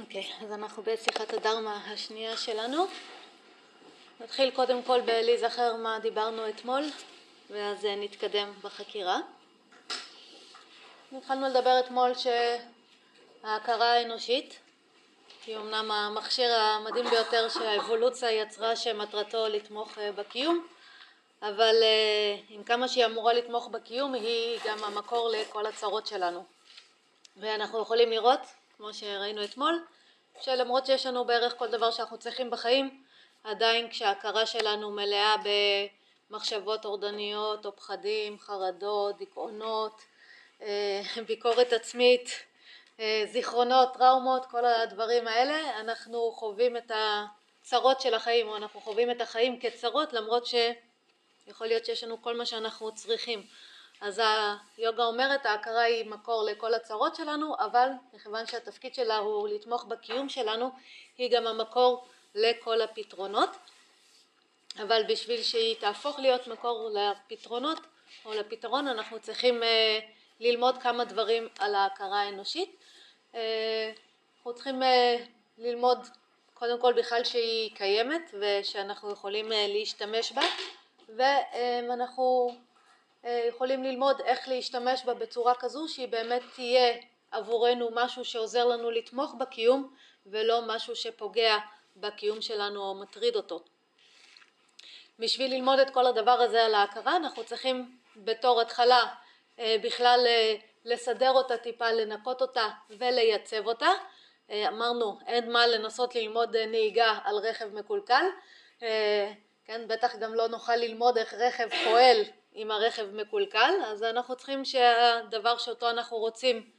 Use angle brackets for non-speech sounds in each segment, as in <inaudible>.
אוקיי, okay, אז אנחנו בשיחת הדרמה השנייה שלנו. נתחיל קודם כל בלהיזכר מה דיברנו אתמול, ואז נתקדם בחקירה. התחלנו לדבר אתמול שההכרה האנושית היא אמנם המכשיר המדהים ביותר שהאבולוציה יצרה שמטרתו לתמוך בקיום, אבל עם כמה שהיא אמורה לתמוך בקיום היא גם המקור לכל הצרות שלנו. ואנחנו יכולים לראות כמו שראינו אתמול, שלמרות שיש לנו בערך כל דבר שאנחנו צריכים בחיים, עדיין כשההכרה שלנו מלאה במחשבות טורדניות או פחדים, חרדות, דיכאונות, ביקורת עצמית, זיכרונות, טראומות, כל הדברים האלה, אנחנו חווים את הצרות של החיים, או אנחנו חווים את החיים כצרות, למרות שיכול להיות שיש לנו כל מה שאנחנו צריכים. אז היוגה אומרת ההכרה היא מקור לכל הצרות שלנו אבל מכיוון שהתפקיד שלה הוא לתמוך בקיום שלנו היא גם המקור לכל הפתרונות. אבל בשביל שהיא תהפוך להיות מקור לפתרונות או לפתרון אנחנו צריכים ללמוד כמה דברים על ההכרה האנושית. אנחנו צריכים ללמוד קודם כל בכלל שהיא קיימת ושאנחנו יכולים להשתמש בה ואנחנו יכולים ללמוד איך להשתמש בה בצורה כזו שהיא באמת תהיה עבורנו משהו שעוזר לנו לתמוך בקיום ולא משהו שפוגע בקיום שלנו או מטריד אותו. בשביל ללמוד את כל הדבר הזה על ההכרה אנחנו צריכים בתור התחלה בכלל לסדר אותה טיפה, לנקות אותה ולייצב אותה. אמרנו אין מה לנסות ללמוד נהיגה על רכב מקולקל, כן בטח גם לא נוכל ללמוד איך רכב פועל אם הרכב מקולקל, אז אנחנו צריכים שהדבר שאותו אנחנו רוצים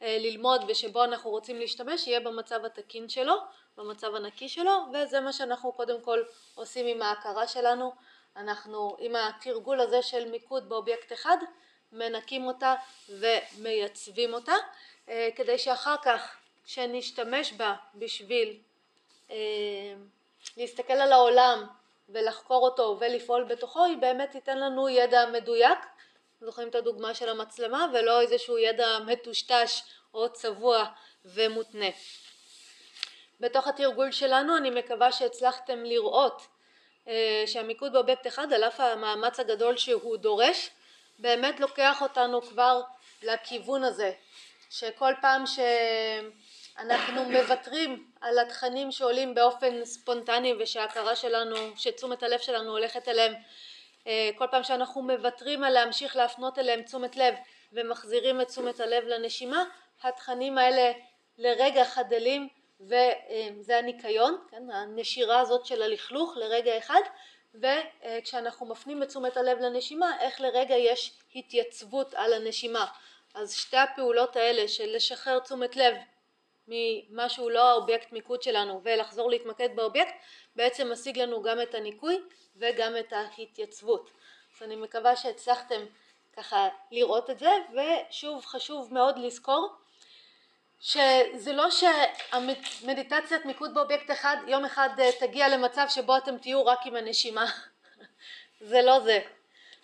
ללמוד ושבו אנחנו רוצים להשתמש יהיה במצב התקין שלו, במצב הנקי שלו, וזה מה שאנחנו קודם כל עושים עם ההכרה שלנו, אנחנו עם התרגול הזה של מיקוד באובייקט אחד מנקים אותה ומייצבים אותה כדי שאחר כך כשנשתמש בה בשביל להסתכל על העולם ולחקור אותו ולפעול בתוכו היא באמת תיתן לנו ידע מדויק, זוכרים את הדוגמה של המצלמה? ולא איזשהו ידע מטושטש או צבוע ומותנה. בתוך התרגול שלנו אני מקווה שהצלחתם לראות שהמיקוד באובייקט אחד על אף המאמץ הגדול שהוא דורש באמת לוקח אותנו כבר לכיוון הזה. שכל פעם ש... אנחנו מוותרים על התכנים שעולים באופן ספונטני ושההכרה שלנו, שתשומת הלב שלנו הולכת אליהם. כל פעם שאנחנו מוותרים על להמשיך להפנות אליהם תשומת לב ומחזירים את תשומת הלב לנשימה התכנים האלה לרגע חדלים וזה הניקיון, כן, הנשירה הזאת של הלכלוך לרגע אחד וכשאנחנו מפנים את תשומת הלב לנשימה איך לרגע יש התייצבות על הנשימה. אז שתי הפעולות האלה של לשחרר תשומת לב ממשהו לא האובייקט מיקוד שלנו ולחזור להתמקד באובייקט בעצם משיג לנו גם את הניקוי וגם את ההתייצבות. אז אני מקווה שהצלחתם ככה לראות את זה ושוב חשוב מאוד לזכור שזה לא שהמדיטציית מיקוד באובייקט אחד יום אחד תגיע למצב שבו אתם תהיו רק עם הנשימה <laughs> זה לא זה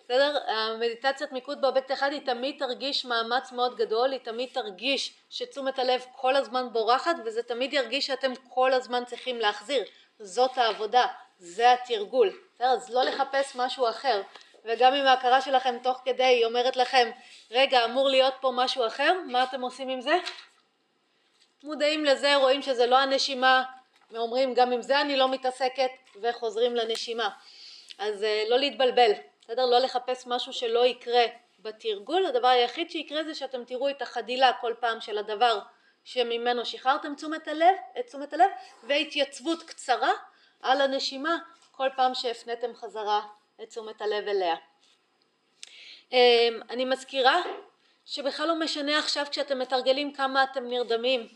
בסדר? המדיטציית מיקוד באובייקט אחד היא תמיד תרגיש מאמץ מאוד גדול, היא תמיד תרגיש שתשומת הלב כל הזמן בורחת וזה תמיד ירגיש שאתם כל הזמן צריכים להחזיר, זאת העבודה, זה התרגול, בסדר? אז לא לחפש משהו אחר וגם אם ההכרה שלכם תוך כדי היא אומרת לכם רגע אמור להיות פה משהו אחר, מה אתם עושים עם זה? מודעים לזה, רואים שזה לא הנשימה ואומרים גם עם זה אני לא מתעסקת וחוזרים לנשימה אז לא להתבלבל בסדר? לא לחפש משהו שלא יקרה בתרגול, הדבר היחיד שיקרה זה שאתם תראו את החדילה כל פעם של הדבר שממנו שחררתם תשומת הלב, את תשומת הלב והתייצבות קצרה על הנשימה כל פעם שהפניתם חזרה את תשומת הלב אליה. אני מזכירה שבכלל לא משנה עכשיו כשאתם מתרגלים כמה אתם נרדמים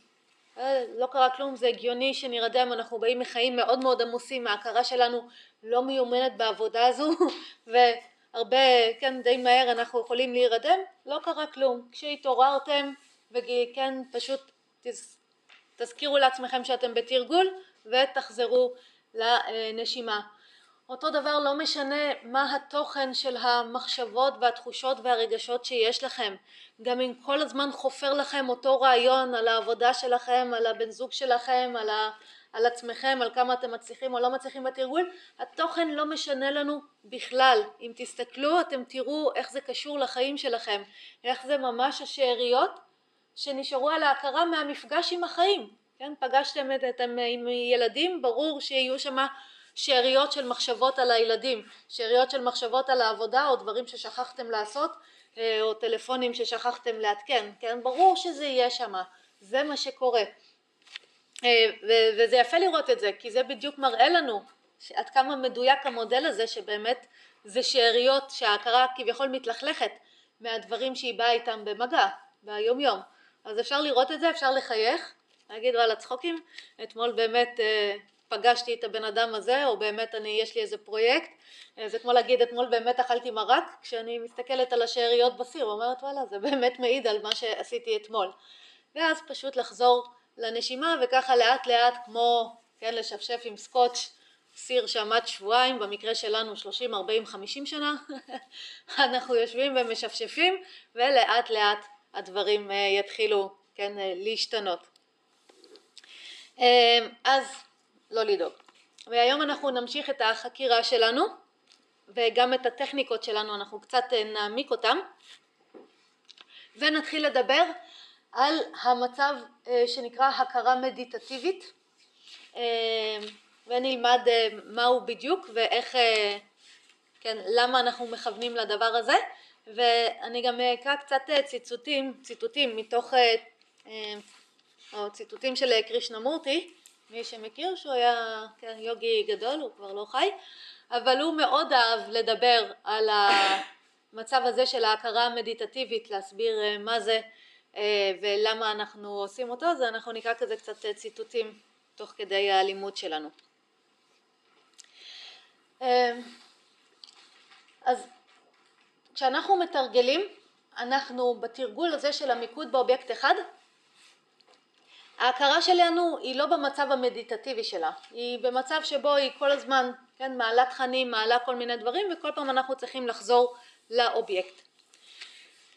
לא קרה כלום זה הגיוני שנרדם אנחנו באים מחיים מאוד מאוד עמוסים ההכרה שלנו לא מיומנת בעבודה הזו <laughs> והרבה כן די מהר אנחנו יכולים להירדם לא קרה כלום. כשהתעוררתם וכן פשוט תזכירו לעצמכם שאתם בתרגול ותחזרו לנשימה אותו דבר לא משנה מה התוכן של המחשבות והתחושות והרגשות שיש לכם גם אם כל הזמן חופר לכם אותו רעיון על העבודה שלכם, על הבן זוג שלכם, על, ה, על עצמכם, על כמה אתם מצליחים או לא מצליחים בתרגול, התוכן לא משנה לנו בכלל. אם תסתכלו אתם תראו איך זה קשור לחיים שלכם, איך זה ממש השאריות שנשארו על ההכרה מהמפגש עם החיים. כן, פגשתם אתם עם ילדים, ברור שיהיו שם שאריות של מחשבות על הילדים, שאריות של מחשבות על העבודה או דברים ששכחתם לעשות אה, או טלפונים ששכחתם לעדכן, כן? ברור שזה יהיה שם, זה מה שקורה. אה, וזה יפה לראות את זה, כי זה בדיוק מראה לנו עד כמה מדויק המודל הזה שבאמת זה שאריות שההכרה כביכול מתלכלכת מהדברים שהיא באה איתם במגע ביום יום. אז אפשר לראות את זה, אפשר לחייך, להגיד וואלה צחוקים, אתמול באמת אה, פגשתי את הבן אדם הזה או באמת אני יש לי איזה פרויקט. זה כמו להגיד אתמול באמת אכלתי מרק כשאני מסתכלת על השאריות בסיר ואומרת וואלה זה באמת מעיד על מה שעשיתי אתמול. ואז פשוט לחזור לנשימה וככה לאט לאט כמו כן לשפשף עם סקוץ' סיר שעמד שבועיים במקרה שלנו 30 40 50 שנה <laughs> אנחנו יושבים ומשפשפים ולאט לאט הדברים אה, יתחילו כן אה, להשתנות. אה, אז לא לדאוג. והיום אנחנו נמשיך את החקירה שלנו וגם את הטכניקות שלנו אנחנו קצת אה, נעמיק אותם ונתחיל לדבר על המצב אה, שנקרא הכרה מדיטטיבית. אה, ונלמד מהו בדיוק ואיך, כן, למה אנחנו מכוונים לדבר הזה. ואני גם אקרא קצת ציטוטים, ציטוטים מתוך, או ציטוטים של קרישנמורטי מי שמכיר שהוא היה כן, יוגי גדול, הוא כבר לא חי, אבל הוא מאוד אהב לדבר על המצב הזה של ההכרה המדיטטיבית, להסביר אה, מה זה אה, ולמה אנחנו עושים אותו, אז אנחנו נקרא כזה קצת אה, ציטוטים תוך כדי הלימוד שלנו. אז כשאנחנו מתרגלים, אנחנו בתרגול הזה של המיקוד באובייקט אחד, ההכרה שלנו היא לא במצב המדיטטיבי שלה, היא במצב שבו היא כל הזמן, כן, מעלה תכנים, מעלה כל מיני דברים וכל פעם אנחנו צריכים לחזור לאובייקט.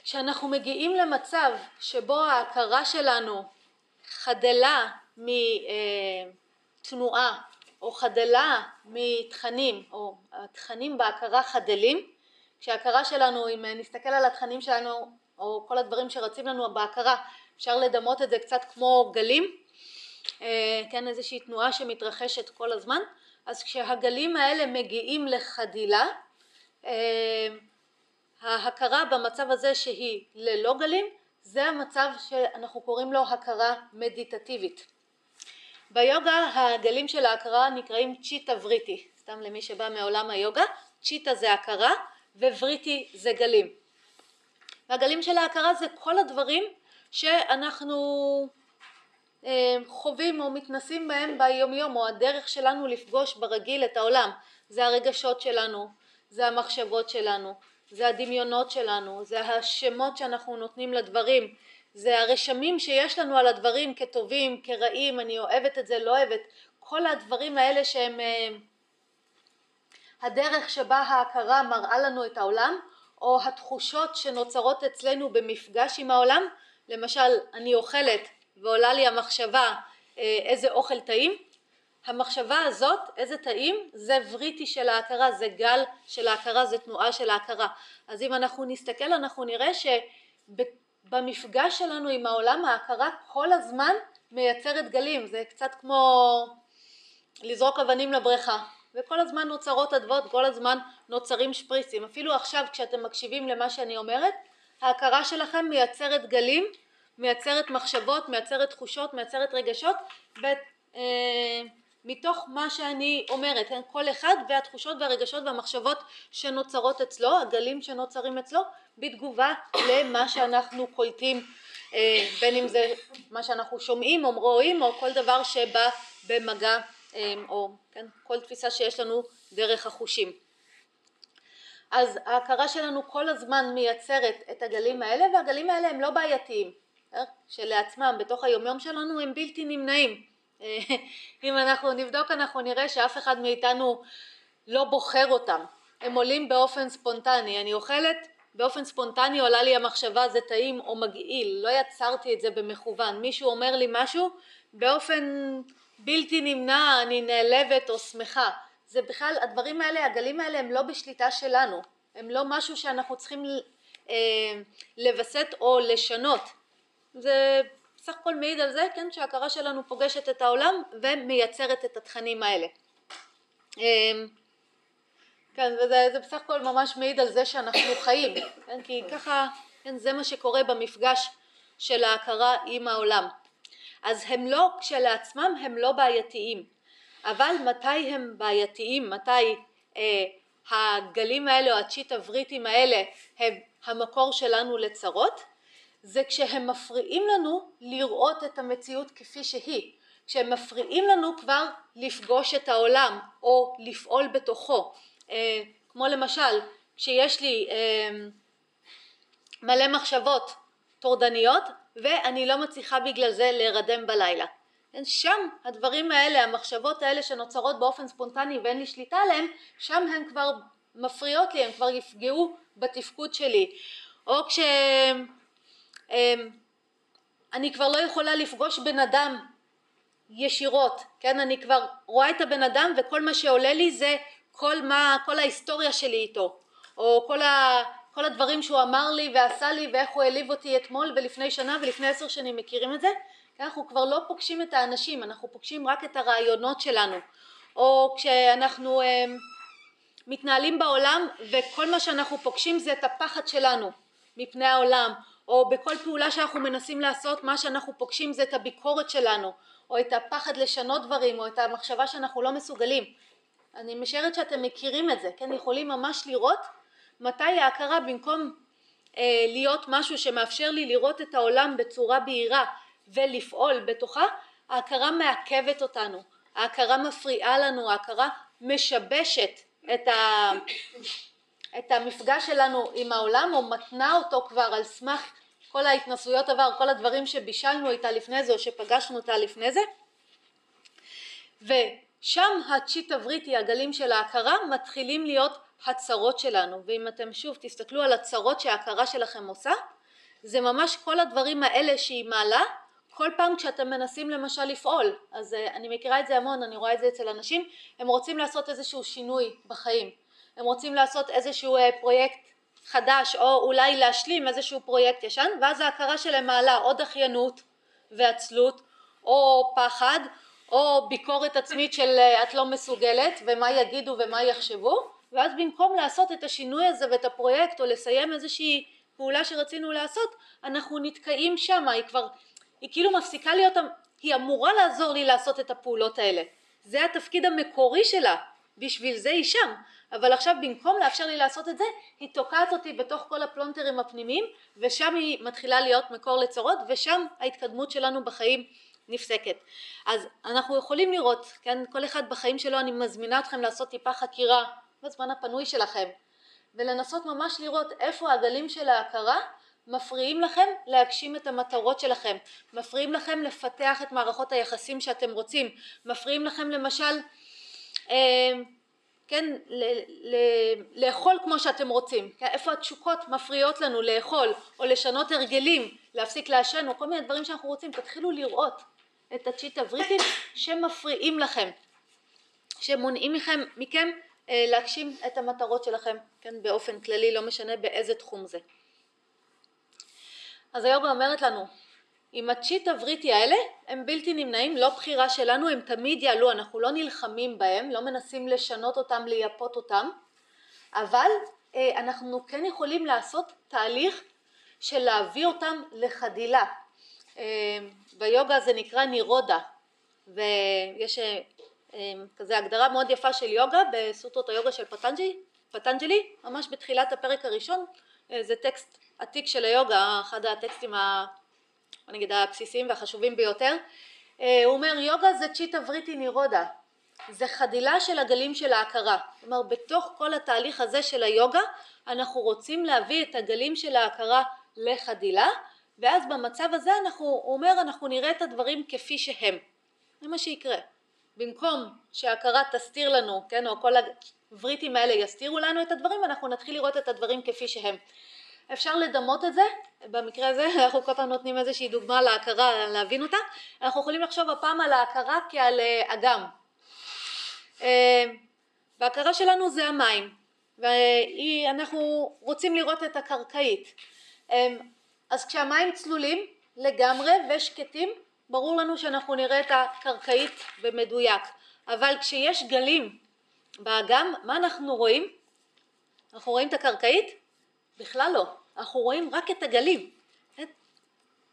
כשאנחנו מגיעים למצב שבו ההכרה שלנו חדלה מתנועה או חדלה מתכנים או התכנים בהכרה חדלים, כשההכרה שלנו, אם נסתכל על התכנים שלנו או כל הדברים שרצים לנו בהכרה אפשר לדמות את זה קצת כמו גלים, אה, כן, איזושהי תנועה שמתרחשת כל הזמן, אז כשהגלים האלה מגיעים לחדילה, אה, ההכרה במצב הזה שהיא ללא גלים, זה המצב שאנחנו קוראים לו הכרה מדיטטיבית. ביוגה הגלים של ההכרה נקראים צ'יטה וריטי, סתם למי שבא מעולם היוגה, צ'יטה זה הכרה ווריטי זה גלים. והגלים של ההכרה זה כל הדברים שאנחנו אה, חווים או מתנסים בהם ביום יום או הדרך שלנו לפגוש ברגיל את העולם. זה הרגשות שלנו, זה המחשבות שלנו, זה הדמיונות שלנו, זה השמות שאנחנו נותנים לדברים, זה הרשמים שיש לנו על הדברים כטובים, כרעים, אני אוהבת את זה, לא אוהבת, כל הדברים האלה שהם אה, הדרך שבה ההכרה מראה לנו את העולם או התחושות שנוצרות אצלנו במפגש עם העולם למשל אני אוכלת ועולה לי המחשבה אה, איזה אוכל טעים המחשבה הזאת איזה טעים זה וריטי של ההכרה זה גל של ההכרה זה תנועה של ההכרה. אז אם אנחנו נסתכל אנחנו נראה שבמפגש שלנו עם העולם ההכרה כל הזמן מייצרת גלים. זה קצת כמו לזרוק אבנים לבריכה. וכל הזמן נוצרות אדוות כל הזמן נוצרים שפריצים. אפילו עכשיו כשאתם מקשיבים למה שאני אומרת ההכרה שלכם מייצרת גלים, מייצרת מחשבות, מייצרת תחושות, מייצרת רגשות ב, אה, מתוך מה שאני אומרת? כל אחד והתחושות והרגשות והמחשבות שנוצרות אצלו, הגלים שנוצרים אצלו, בתגובה למה שאנחנו קולטים, אה, בין אם זה מה שאנחנו שומעים או רואים או כל דבר שבא במגע אה, או כן? כל תפיסה שיש לנו דרך החושים. אז ההכרה שלנו כל הזמן מייצרת את הגלים האלה והגלים האלה הם לא בעייתיים שלעצמם בתוך היומיום שלנו הם בלתי נמנעים. <laughs> אם אנחנו נבדוק אנחנו נראה שאף אחד מאיתנו לא בוחר אותם, הם עולים באופן ספונטני, אני אוכלת באופן ספונטני עולה לי המחשבה זה טעים או מגעיל, לא יצרתי את זה במכוון, מישהו אומר לי משהו באופן בלתי נמנע אני נעלבת או שמחה, זה בכלל הדברים האלה, הגלים האלה הם לא בשליטה שלנו, הם לא משהו שאנחנו צריכים אה, לווסת או לשנות, זה סך הכל מעיד על זה, כן, שההכרה שלנו פוגשת את העולם ומייצרת את התכנים האלה. אה, כן, וזה זה בסך הכל ממש מעיד על זה שאנחנו חיים, כן, כי ככה, כן, זה מה שקורה במפגש של ההכרה עם העולם. אז הם לא, כשלעצמם הם לא בעייתיים, אבל מתי הם בעייתיים, מתי אה, הגלים האלה או הצ'יט הבריטים האלה הם המקור שלנו לצרות, זה כשהם מפריעים לנו לראות את המציאות כפי שהיא, כשהם מפריעים לנו כבר לפגוש את העולם או לפעול בתוכו, אה, כמו למשל כשיש לי אה, מלא מחשבות טורדניות ואני לא מצליחה בגלל זה להירדם בלילה. שם הדברים האלה, המחשבות האלה שנוצרות באופן ספונטני ואין לי שליטה עליהן, שם הן כבר מפריעות לי, הן כבר יפגעו בתפקוד שלי. או כשאני אה, כבר לא יכולה לפגוש בן אדם ישירות, כן, אני כבר רואה את הבן אדם וכל מה שעולה לי זה כל מה, כל ההיסטוריה שלי איתו, או כל, ה, כל הדברים שהוא אמר לי ועשה לי ואיך הוא העליב אותי אתמול ולפני שנה ולפני עשר שנים מכירים את זה? כי אנחנו כבר לא פוגשים את האנשים, אנחנו פוגשים רק את הרעיונות שלנו, או כשאנחנו אה, מתנהלים בעולם וכל מה שאנחנו פוגשים זה את הפחד שלנו מפני העולם, או בכל פעולה שאנחנו מנסים לעשות מה שאנחנו פוגשים זה את הביקורת שלנו, או את הפחד לשנות דברים, או את המחשבה שאנחנו לא מסוגלים. אני משערת שאתם מכירים את זה, כן, יכולים ממש לראות מתי ההכרה במקום אה, להיות משהו שמאפשר לי לראות את העולם בצורה בהירה ולפעול בתוכה, ההכרה מעכבת אותנו, ההכרה מפריעה לנו, ההכרה משבשת את, ה, את המפגש שלנו עם העולם או מתנה אותו כבר על סמך כל ההתנסויות עבר, כל הדברים שבישלנו איתה לפני זה או שפגשנו אותה לפני זה. ו... שם הצ'יט הבריטי, הגלים של ההכרה, מתחילים להיות הצרות שלנו, ואם אתם שוב תסתכלו על הצרות שההכרה שלכם עושה, זה ממש כל הדברים האלה שהיא מעלה, כל פעם כשאתם מנסים למשל לפעול, אז אה, אני מכירה את זה המון, אני רואה את זה אצל אנשים, הם רוצים לעשות איזשהו שינוי בחיים, הם רוצים לעשות איזשהו אה, פרויקט חדש, או אולי להשלים איזשהו פרויקט ישן, ואז ההכרה שלהם מעלה או דחיינות ועצלות, או פחד, או ביקורת עצמית של אה, את לא מסוגלת ומה יגידו ומה יחשבו ואז במקום לעשות את השינוי הזה ואת הפרויקט או לסיים איזושהי פעולה שרצינו לעשות אנחנו נתקעים שם היא כבר היא כאילו מפסיקה להיות היא אמורה לעזור לי לעשות את הפעולות האלה. זה התפקיד המקורי שלה. בשביל זה היא שם. אבל עכשיו במקום לאפשר לי לעשות את זה היא תוקעת אותי בתוך כל הפלונטרים הפנימיים ושם היא מתחילה להיות מקור לצרות ושם ההתקדמות שלנו בחיים נפסקת. אז אנחנו יכולים לראות, כן, כל אחד בחיים שלו, אני מזמינה אתכם לעשות טיפה חקירה בזמן הפנוי שלכם, ולנסות ממש לראות איפה הגלים של ההכרה מפריעים לכם להגשים את המטרות שלכם, מפריעים לכם לפתח את מערכות היחסים שאתם רוצים, מפריעים לכם למשל אה, כן, ל- ל- לאכול כמו שאתם רוצים? איפה התשוקות מפריעות לנו לאכול או לשנות הרגלים, להפסיק לעשן או כל מיני דברים שאנחנו רוצים, תתחילו לראות את הצ'יט הבריטים שמפריעים לכם, שמונעים מכם, מכם אה, להגשים את המטרות שלכם, כן, באופן כללי, לא משנה באיזה תחום זה. אז היוגה אומרת לנו, עם הצ'יט הבריטי האלה הם בלתי נמנעים, לא בחירה שלנו, הם תמיד יעלו, אנחנו לא נלחמים בהם, לא מנסים לשנות אותם, לייפות אותם, אבל אה, אנחנו כן יכולים לעשות תהליך של להביא אותם לחדילה, אמ, ביוגה זה נקרא נירודה ויש אה, אמ, כזה הגדרה מאוד יפה של יוגה בסוטרות היוגה של פטנג'לי, פטנג'לי ממש בתחילת הפרק הראשון אה, זה טקסט עתיק של היוגה אחד הטקסטים. נגיד הבסיסיים והחשובים ביותר אה, הוא אומר יוגה זה צ'יטה וריטי נירודה זה חדילה של הגלים של ההכרה כלומר בתוך כל התהליך הזה של היוגה אנחנו רוצים להביא את הגלים של ההכרה לחדילה ואז במצב הזה אנחנו, הוא אומר אנחנו נראה את הדברים כפי שהם, זה מה שיקרה, במקום שההכרה תסתיר לנו, כן, או כל הווריטים האלה יסתירו לנו את הדברים, אנחנו נתחיל לראות את הדברים כפי שהם. אפשר לדמות את זה, במקרה הזה <laughs> אנחנו כל פעם נותנים איזושהי דוגמה להכרה, להבין אותה, אנחנו יכולים לחשוב הפעם על ההכרה כעל אה, אגם. אה, וההכרה שלנו זה המים, ואנחנו רוצים לראות את הקרקעית. אה, אז כשהמים צלולים לגמרי ושקטים, ברור לנו שאנחנו נראה את הקרקעית במדויק, אבל כשיש גלים באגם, מה אנחנו רואים? אנחנו רואים את הקרקעית? בכלל לא. אנחנו רואים רק את הגלים.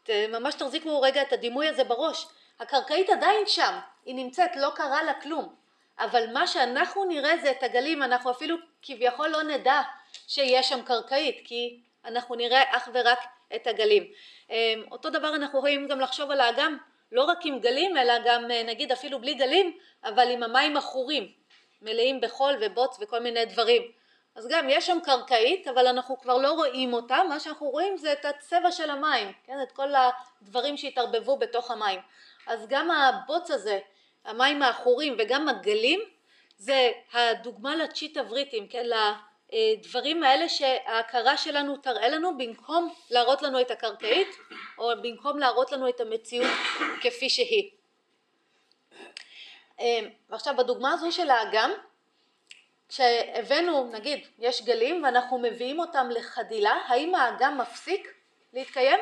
ממש תחזיקו רגע את הדימוי הזה בראש. הקרקעית עדיין שם, היא נמצאת, לא קרה לה כלום. אבל מה שאנחנו נראה זה את הגלים, אנחנו אפילו כביכול לא נדע שיש שם קרקעית, כי אנחנו נראה אך ורק את הגלים. אמ, אותו דבר אנחנו יכולים גם לחשוב על האגם, לא רק עם גלים, אלא גם אה, נגיד אפילו בלי גלים, אבל עם המים עכורים, מלאים בחול ובוץ וכל מיני דברים. אז גם יש שם קרקעית אבל אנחנו כבר לא רואים אותה, מה שאנחנו רואים זה את הצבע של המים, כן? את כל הדברים שהתערבבו בתוך המים. אז גם הבוץ הזה, המים העכורים וגם הגלים זה הדוגמה לצ'יטה וריטים, כן? לדברים האלה שההכרה שלנו תראה לנו במקום להראות לנו את הקרקעית או במקום להראות לנו את המציאות כפי שהיא. ועכשיו בדוגמה הזו של האגם כשהבאנו, נגיד, יש גלים ואנחנו מביאים אותם לחדילה, האם האגם מפסיק להתקיים?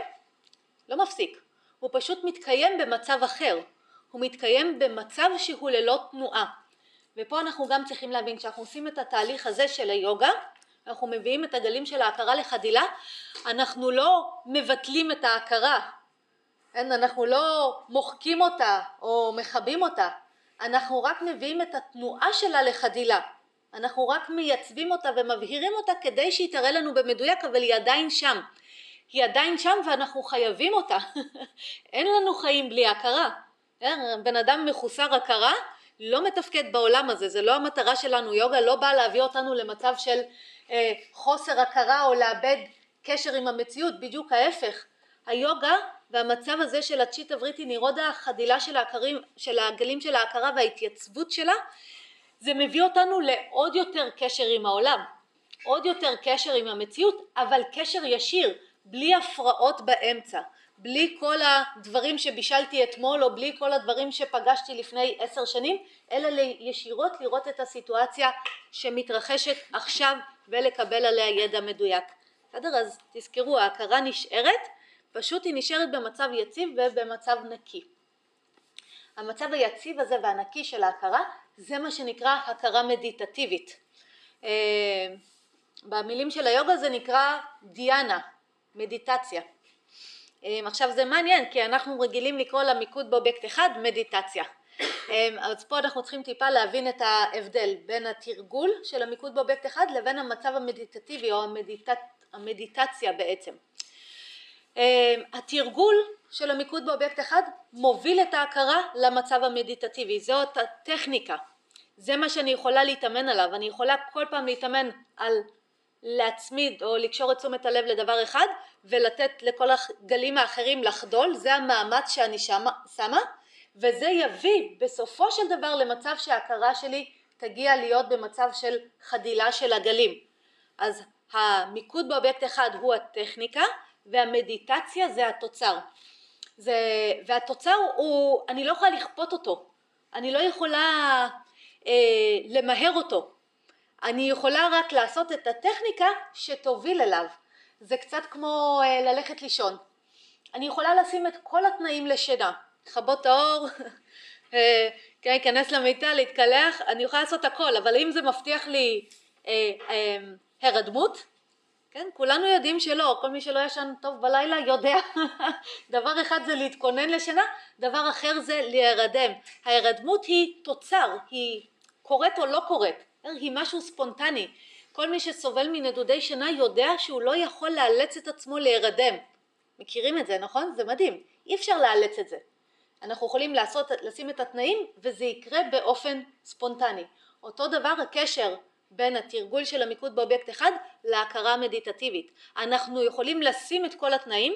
לא מפסיק, הוא פשוט מתקיים במצב אחר, הוא מתקיים במצב שהוא ללא תנועה. ופה אנחנו גם צריכים להבין, כשאנחנו עושים את התהליך הזה של היוגה, אנחנו מביאים את הגלים של ההכרה לחדילה, אנחנו לא מבטלים את ההכרה, אין, אנחנו לא מוחקים אותה או מכבים אותה, אנחנו רק מביאים את התנועה שלה לחדילה. אנחנו רק מייצבים אותה ומבהירים אותה כדי שהיא תראה לנו במדויק אבל היא עדיין שם. היא עדיין שם ואנחנו חייבים אותה. <laughs> אין לנו חיים בלי הכרה. בן אדם מחוסר הכרה לא מתפקד בעולם הזה זה לא המטרה שלנו. יוגה לא באה להביא אותנו למצב של אה, חוסר הכרה או לאבד קשר עם המציאות בדיוק ההפך. היוגה והמצב הזה של הצ'יטה וריטי נירודה החדילה של, ההכרים, של הגלים של ההכרה וההתייצבות שלה זה מביא אותנו לעוד יותר קשר עם העולם, עוד יותר קשר עם המציאות, אבל קשר ישיר, בלי הפרעות באמצע, בלי כל הדברים שבישלתי אתמול או בלי כל הדברים שפגשתי לפני עשר שנים, אלא ישירות לראות את הסיטואציה שמתרחשת עכשיו ולקבל עליה ידע מדויק. בסדר? אז תזכרו, ההכרה נשארת, פשוט היא נשארת במצב יציב ובמצב נקי. המצב היציב הזה והנקי של ההכרה זה מה שנקרא הכרה מדיטטיבית. אה, במילים של היוגה זה נקרא דיאנה, מדיטציה. אה, עכשיו זה מעניין כי אנחנו רגילים לקרוא למיקוד באובייקט אחד מדיטציה. אה, אז פה אנחנו צריכים טיפה להבין את ההבדל בין התרגול של המיקוד באובייקט אחד לבין המצב המדיטטיבי או המדיטצ... המדיטציה בעצם. התרגול של המיקוד באובייקט אחד מוביל את ההכרה למצב המדיטטיבי, זאת הטכניקה, זה מה שאני יכולה להתאמן עליו, אני יכולה כל פעם להתאמן על להצמיד או לקשור את תשומת הלב לדבר אחד ולתת לכל הגלים האחרים לחדול, זה המאמץ שאני שמה, שמה וזה יביא בסופו של דבר למצב שההכרה שלי תגיע להיות במצב של חדילה של הגלים. אז המיקוד באובייקט אחד הוא הטכניקה והמדיטציה זה התוצר. זה, והתוצר הוא, אני לא יכולה לכפות אותו, אני לא יכולה אה, למהר אותו, אני יכולה רק לעשות את הטכניקה שתוביל אליו, זה קצת כמו אה, ללכת לישון, אני יכולה לשים את כל התנאים לשינה, לכבות את האור, <laughs> אה, כן, להיכנס למיטה, להתקלח, אני יכולה לעשות הכל, אבל אם זה מבטיח לי אה, אה, הרדמות, כן? כולנו יודעים שלא, כל מי שלא ישן טוב בלילה יודע. <laughs> דבר אחד זה להתכונן לשינה, דבר אחר זה להירדם. ההירדמות היא תוצר, היא קורית או לא קורית, היא משהו ספונטני. כל מי שסובל מנדודי שינה יודע שהוא לא יכול לאלץ את עצמו להירדם. מכירים את זה, נכון? זה מדהים. אי אפשר לאלץ את זה. אנחנו יכולים לעשות, לשים את התנאים וזה יקרה באופן ספונטני. אותו דבר הקשר בין התרגול של המיקוד באובייקט אחד להכרה המדיטטיבית. אנחנו יכולים לשים את כל התנאים,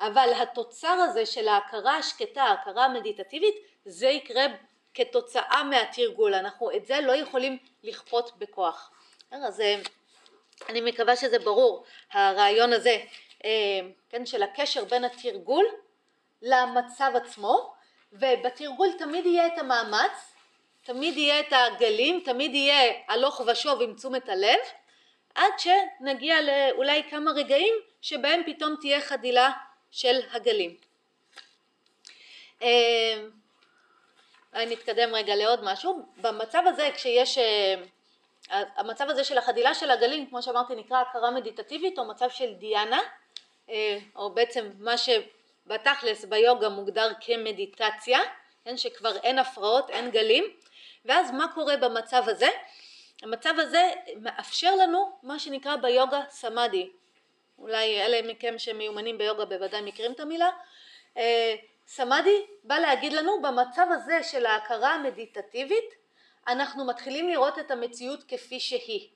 אבל התוצר הזה של ההכרה השקטה, ההכרה המדיטטיבית, זה יקרה כתוצאה מהתרגול, אנחנו את זה לא יכולים לכפות בכוח. אז אה, אני מקווה שזה ברור, הרעיון הזה, אה, כן, של הקשר בין התרגול למצב עצמו, ובתרגול תמיד יהיה את המאמץ, תמיד יהיה את הגלים, תמיד יהיה הלוך ושוב עם תשומת הלב, עד שנגיע לאולי כמה רגעים שבהם פתאום תהיה חדילה של הגלים. אולי נתקדם רגע לעוד משהו. במצב הזה כשיש, אה, המצב הזה של החדילה של הגלים, כמו שאמרתי, נקרא הכרה מדיטטיבית או מצב של דיאנה, אה, או בעצם מה שבתכלס ביוגה מוגדר כמדיטציה, כן, שכבר אין הפרעות, אין גלים, ואז מה קורה במצב הזה? המצב הזה מאפשר לנו מה שנקרא ביוגה סמאדי, אולי אלה מכם שמיומנים ביוגה בוודאי מכירים את המילה, אה, סמאדי בא להגיד לנו במצב הזה של ההכרה המדיטטיבית אנחנו מתחילים לראות את המציאות כפי שהיא.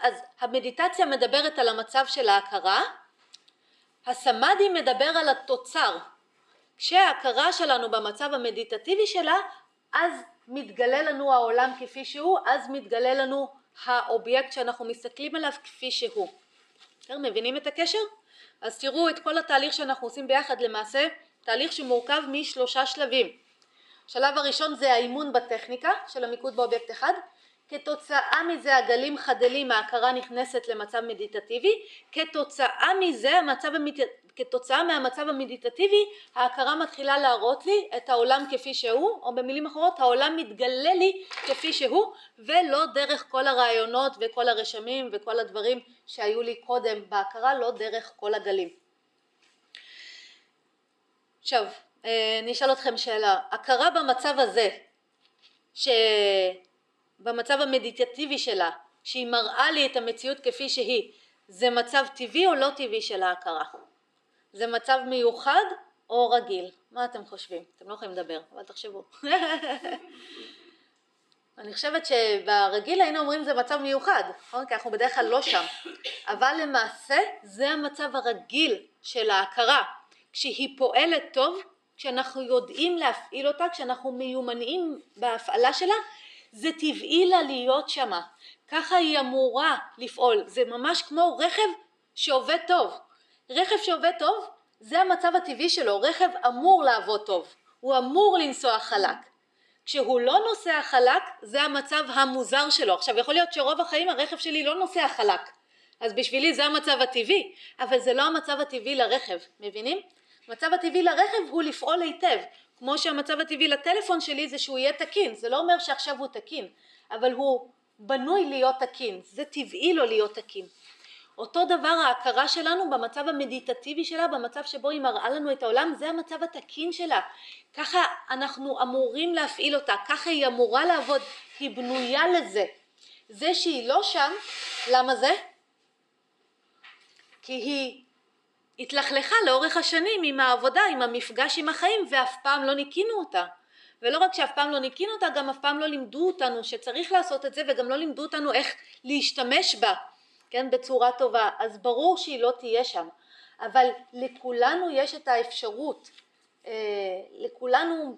אז המדיטציה מדברת על המצב של ההכרה, הסמאדי מדבר על התוצר. כשההכרה שלנו במצב המדיטטיבי שלה אז מתגלה לנו העולם כפי שהוא, אז מתגלה לנו האובייקט שאנחנו מסתכלים עליו כפי שהוא. מבינים את הקשר? אז תראו את כל התהליך שאנחנו עושים ביחד למעשה תהליך שמורכב משלושה שלבים. השלב הראשון זה האימון בטכניקה של המיקוד באובייקט אחד, כתוצאה מזה הגלים חדלים, ההכרה נכנסת למצב מדיטטיבי, כתוצאה מזה, המצב המד... כתוצאה מהמצב המדיטטיבי, ההכרה מתחילה להראות לי את העולם כפי שהוא, או במילים אחרות, העולם מתגלה לי כפי שהוא, ולא דרך כל הרעיונות וכל הרשמים וכל הדברים שהיו לי קודם בהכרה, לא דרך כל הגלים. עכשיו, אה, אני אשאל אתכם שאלה, הכרה במצב הזה, שבמצב המדיטטיבי שלה, שהיא מראה לי את המציאות כפי שהיא, זה מצב טבעי או לא טבעי של ההכרה? זה מצב מיוחד או רגיל? מה אתם חושבים? אתם לא יכולים לדבר, אבל תחשבו. <laughs> אני חושבת שברגיל היינו אומרים זה מצב מיוחד, נכון? כי אנחנו בדרך כלל לא שם. אבל למעשה זה המצב הרגיל של ההכרה. כשהיא פועלת טוב, כשאנחנו יודעים להפעיל אותה, כשאנחנו מיומנים בהפעלה שלה, זה טבעי לה להיות שמה. ככה היא אמורה לפעול. זה ממש כמו רכב שעובד טוב. רכב שעובד טוב זה המצב הטבעי שלו, רכב אמור לעבוד טוב, הוא אמור לנסוע חלק. כשהוא לא נוסע חלק זה המצב המוזר שלו. עכשיו יכול להיות שרוב החיים הרכב שלי לא נוסע חלק, אז בשבילי זה המצב הטבעי, אבל זה לא המצב הטבעי לרכב, מבינים? המצב הטבעי לרכב הוא לפעול היטב, כמו שהמצב הטבעי לטלפון שלי זה שהוא יהיה תקין, זה לא אומר שעכשיו הוא תקין, אבל הוא בנוי להיות תקין, זה טבעי לו להיות תקין. אותו דבר ההכרה שלנו במצב המדיטטיבי שלה, במצב שבו היא מראה לנו את העולם, זה המצב התקין שלה. ככה אנחנו אמורים להפעיל אותה, ככה היא אמורה לעבוד, היא בנויה לזה. זה שהיא לא שם, למה זה? כי היא התלכלכה לאורך השנים עם העבודה, עם המפגש עם החיים, ואף פעם לא ניקינו אותה. ולא רק שאף פעם לא ניקינו אותה, גם אף פעם לא לימדו אותנו שצריך לעשות את זה, וגם לא לימדו אותנו איך להשתמש בה. כן, בצורה טובה, אז ברור שהיא לא תהיה שם, אבל לכולנו יש את האפשרות, אה, לכולנו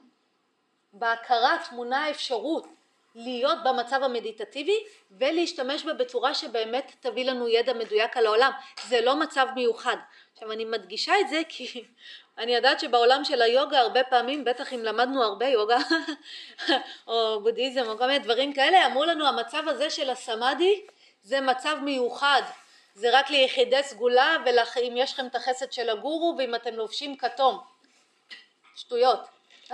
בהכרה תמונה האפשרות להיות במצב המדיטטיבי ולהשתמש בה בצורה שבאמת תביא לנו ידע מדויק על העולם, זה לא מצב מיוחד. עכשיו אני מדגישה את זה כי <laughs> אני יודעת שבעולם של היוגה הרבה פעמים, בטח אם למדנו הרבה יוגה <laughs> או בודהיזם או כל מיני דברים כאלה, אמרו לנו המצב הזה של הסמאדי זה מצב מיוחד, זה רק ליחידי סגולה ואם יש לכם את החסד של הגורו ואם אתם לובשים כתום. שטויות.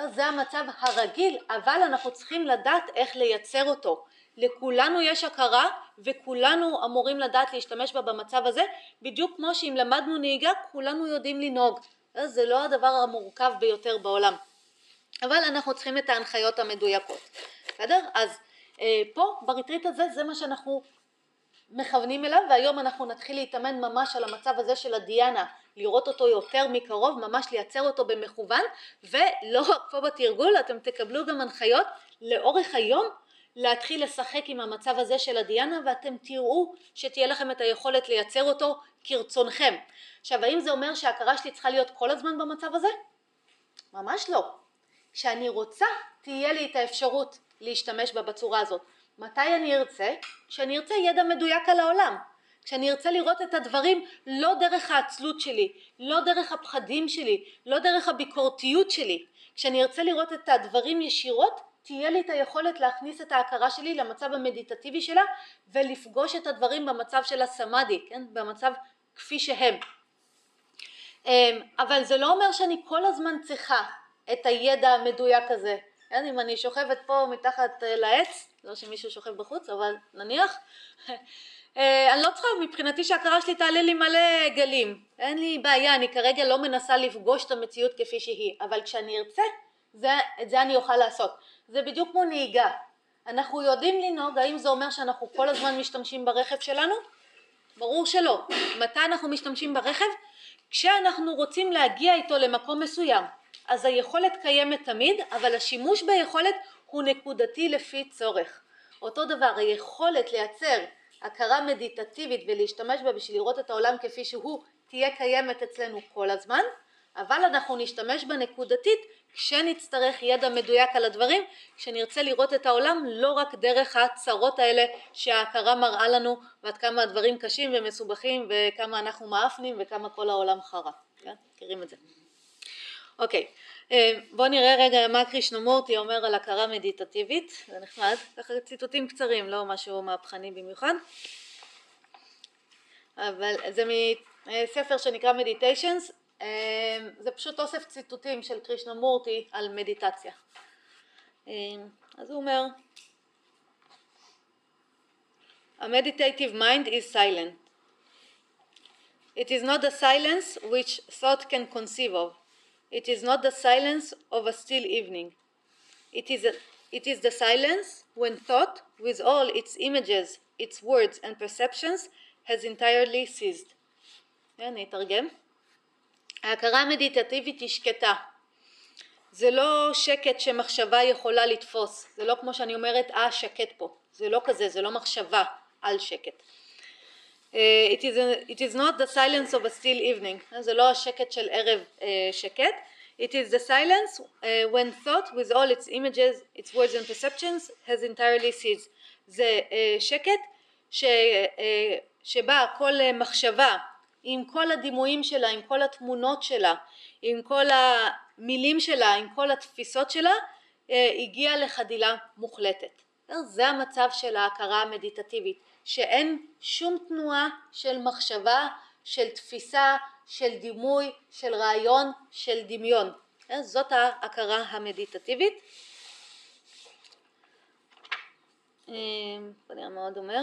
זה המצב הרגיל, אבל אנחנו צריכים לדעת איך לייצר אותו. לכולנו יש הכרה וכולנו אמורים לדעת להשתמש בה במצב הזה, בדיוק כמו שאם למדנו נהיגה כולנו יודעים לנהוג. זה לא הדבר המורכב ביותר בעולם. אבל אנחנו צריכים את ההנחיות המדויקות. בסדר? אז אה, פה בריטריט הזה זה מה שאנחנו מכוונים אליו והיום אנחנו נתחיל להתאמן ממש על המצב הזה של הדיאנה, לראות אותו יותר מקרוב, ממש לייצר אותו במכוון ולא רק פה בתרגול, אתם תקבלו גם הנחיות לאורך היום להתחיל לשחק עם המצב הזה של הדיאנה ואתם תראו שתהיה לכם את היכולת לייצר אותו כרצונכם. עכשיו האם זה אומר שההכרה שלי צריכה להיות כל הזמן במצב הזה? ממש לא. כשאני רוצה תהיה לי את האפשרות להשתמש בה בצורה הזאת. מתי אני ארצה? כשאני ארצה ידע מדויק על העולם. כשאני ארצה לראות את הדברים לא דרך העצלות שלי, לא דרך הפחדים שלי, לא דרך הביקורתיות שלי. כשאני ארצה לראות את הדברים ישירות, תהיה לי את היכולת להכניס את ההכרה שלי למצב המדיטטיבי שלה ולפגוש את הדברים במצב של הסמאדי, כן? במצב כפי שהם. אמ, אבל זה לא אומר שאני כל הזמן צריכה את הידע המדויק הזה. כן? אם אני שוכבת פה מתחת אה, לעץ, לא שמישהו שוכב בחוץ, אבל נניח, אני לא צריכה מבחינתי שההכרה שלי תעלה לי מלא גלים, אין לי בעיה, אני כרגע לא מנסה לפגוש את המציאות כפי שהיא, אבל כשאני ארצה, זה, את זה אני אוכל לעשות. זה בדיוק כמו נהיגה. אנחנו יודעים לנהוג, האם זה אומר שאנחנו כל הזמן משתמשים ברכב שלנו? ברור שלא. מתי אנחנו משתמשים ברכב? כשאנחנו רוצים להגיע איתו למקום מסוים. אז היכולת קיימת תמיד, אבל השימוש ביכולת הוא נקודתי לפי צורך. אותו דבר, היכולת לייצר הכרה מדיטטיבית ולהשתמש בה בשביל לראות את העולם כפי שהוא תהיה קיימת אצלנו כל הזמן, אבל אנחנו נשתמש בה נקודתית כשנצטרך ידע מדויק על הדברים, כשנרצה לראות את העולם לא רק דרך הצרות האלה שההכרה מראה לנו ועד כמה הדברים קשים ומסובכים וכמה אנחנו מאפנים וכמה כל העולם חרא, כן? מכירים את זה. אוקיי, אה, בואו נראה רגע מה קרישנמורטי אומר על הכרה מדיטטיבית, זה נחמד, ככה ציטוטים קצרים, לא משהו מהפכני במיוחד, אבל זה מספר שנקרא Meditations, אה, זה פשוט אוסף ציטוטים של קרישנמורטי על מדיטציה. אה, אז הוא אומר A meditative mind is silent. It is not the silence which thought can conceive of. It is not the silence of a still evening. It is, a, it is the silence when thought, with all its images, its words and perceptions, has entirely ceased. אני אתרגם. ההכרה המדיטטיבית היא שקטה. זה לא שקט שמחשבה יכולה לתפוס. זה לא כמו שאני אומרת, אה, שקט פה. זה לא כזה, זה לא מחשבה על שקט. Uh, it, is a, it is not the silence of a still evening, זה לא השקט של ערב uh, שקט, it is the silence uh, when thought with all its images, its words and perceptions has entirely ceased. זה uh, שקט ש, uh, שבה כל uh, מחשבה עם כל הדימויים שלה, עם כל התמונות שלה, עם כל המילים שלה, עם כל התפיסות שלה, uh, הגיעה לחדילה מוחלטת. זה המצב של ההכרה המדיטטיבית. שאין שום תנועה של מחשבה, של תפיסה, של דימוי, של רעיון, של דמיון. זאת ההכרה המדיטטיבית. בוא נראה מה עוד אומר.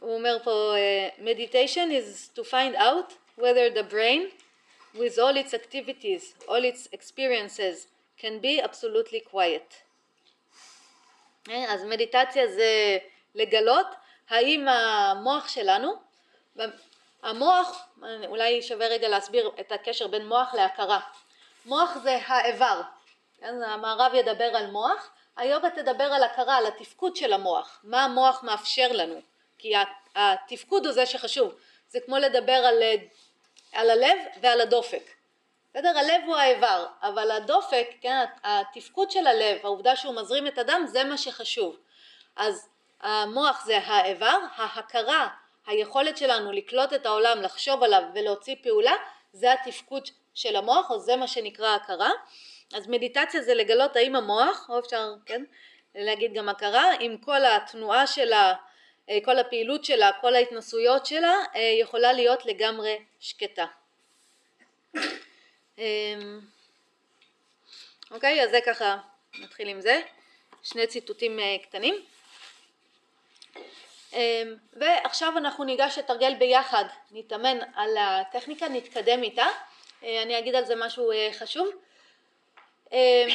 הוא אומר פה, meditation is to find out whether the brain with all its activities, all its experiences can be absolutely quiet. אז מדיטציה זה לגלות האם המוח שלנו, המוח, אולי שווה רגע להסביר את הקשר בין מוח להכרה. מוח זה האיבר, כן? המערב ידבר על מוח, היוגה תדבר על הכרה, על התפקוד של המוח, מה המוח מאפשר לנו, כי התפקוד הוא זה שחשוב, זה כמו לדבר על, על הלב ועל הדופק. בסדר? הלב הוא האיבר, אבל הדופק, כן, התפקוד של הלב, העובדה שהוא מזרים את הדם, זה מה שחשוב. אז המוח זה האיבר, ההכרה, היכולת שלנו לקלוט את העולם, לחשוב עליו ולהוציא פעולה, זה התפקוד של המוח, או זה מה שנקרא הכרה. אז מדיטציה זה לגלות האם המוח, או אפשר, כן, להגיד גם הכרה, עם כל התנועה שלה, אה, כל הפעילות שלה, כל ההתנסויות שלה, אה, יכולה להיות לגמרי שקטה. אמ, אוקיי, אז זה ככה, נתחיל עם זה, שני ציטוטים אה, קטנים. אמ, ועכשיו אנחנו ניגש לתרגל ביחד, נתאמן על הטכניקה, נתקדם איתה, אה, אני אגיד על זה משהו אה, חשוב. אמ,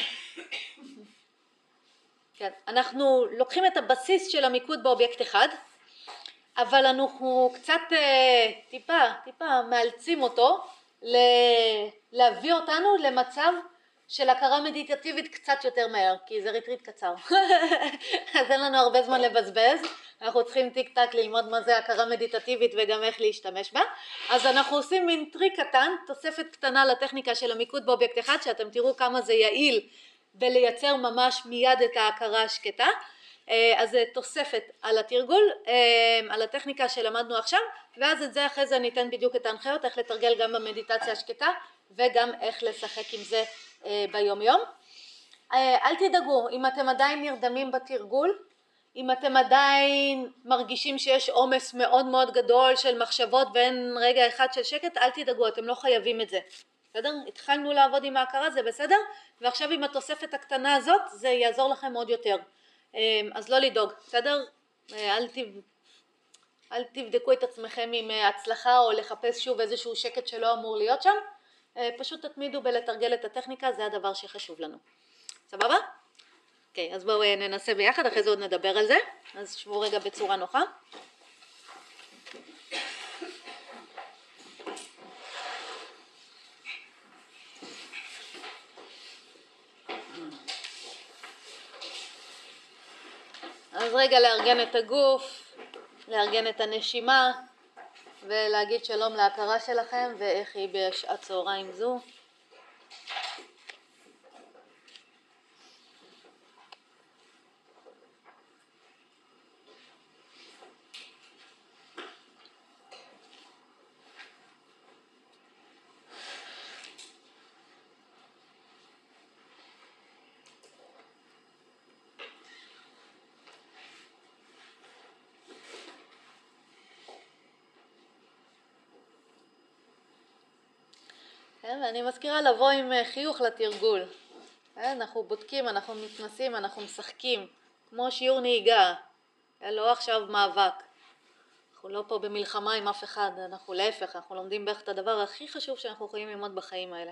כן, אנחנו לוקחים את הבסיס של המיקוד באובייקט אחד, אבל אנחנו קצת טיפה, טיפה מאלצים אותו להביא אותנו למצב של הכרה מדיטטיבית קצת יותר מהר, כי זה ריטריט קצר. <laughs> אז אין לנו הרבה זמן לבזבז, אנחנו צריכים טיק טק ללמוד מה זה הכרה מדיטטיבית וגם איך להשתמש בה. אז אנחנו עושים מין טריק קטן, תוספת קטנה לטכניקה של המיקוד באובייקט אחד, שאתם תראו כמה זה יעיל בלייצר ממש מיד את ההכרה השקטה. אה, אז זה תוספת על התרגול, אה, על הטכניקה שלמדנו עכשיו, ואז את זה אחרי זה אני אתן בדיוק את ההנחיות, איך לתרגל גם במדיטציה השקטה וגם איך לשחק עם זה אה, ביום יום. אל תדאגו, אם אתם עדיין נרדמים בתרגול, אם אתם עדיין מרגישים שיש עומס מאוד מאוד גדול של מחשבות ואין רגע אחד של שקט, אל תדאגו, אתם לא חייבים את זה. בסדר? התחלנו לעבוד עם ההכרה, זה בסדר? ועכשיו עם התוספת הקטנה הזאת, זה יעזור לכם עוד יותר. אמ, אז לא לדאוג, בסדר? אה, אל, תב... אל תבדקו את עצמכם עם אה, הצלחה או לחפש שוב איזשהו שקט שלא אמור להיות שם, אה, פשוט תתמידו בלתרגל את הטכניקה, זה הדבר שחשוב לנו. סבבה? אוקיי, okay, אז בואו ננסה ביחד, אחרי זה עוד נדבר על זה. אז שבו רגע בצורה נוחה. אז רגע לארגן את הגוף, לארגן את הנשימה ולהגיד שלום להכרה שלכם ואיך היא בשעת צהריים זו. כן, ואני מזכירה לבוא עם אה, חיוך לתרגול. כן, אנחנו בודקים, אנחנו מתנסים, אנחנו משחקים, כמו שיעור נהיגה, כן, לא עכשיו מאבק. אנחנו לא פה במלחמה עם אף אחד, אנחנו להפך, אנחנו לומדים בערך את הדבר הכי חשוב שאנחנו יכולים ללמוד בחיים האלה.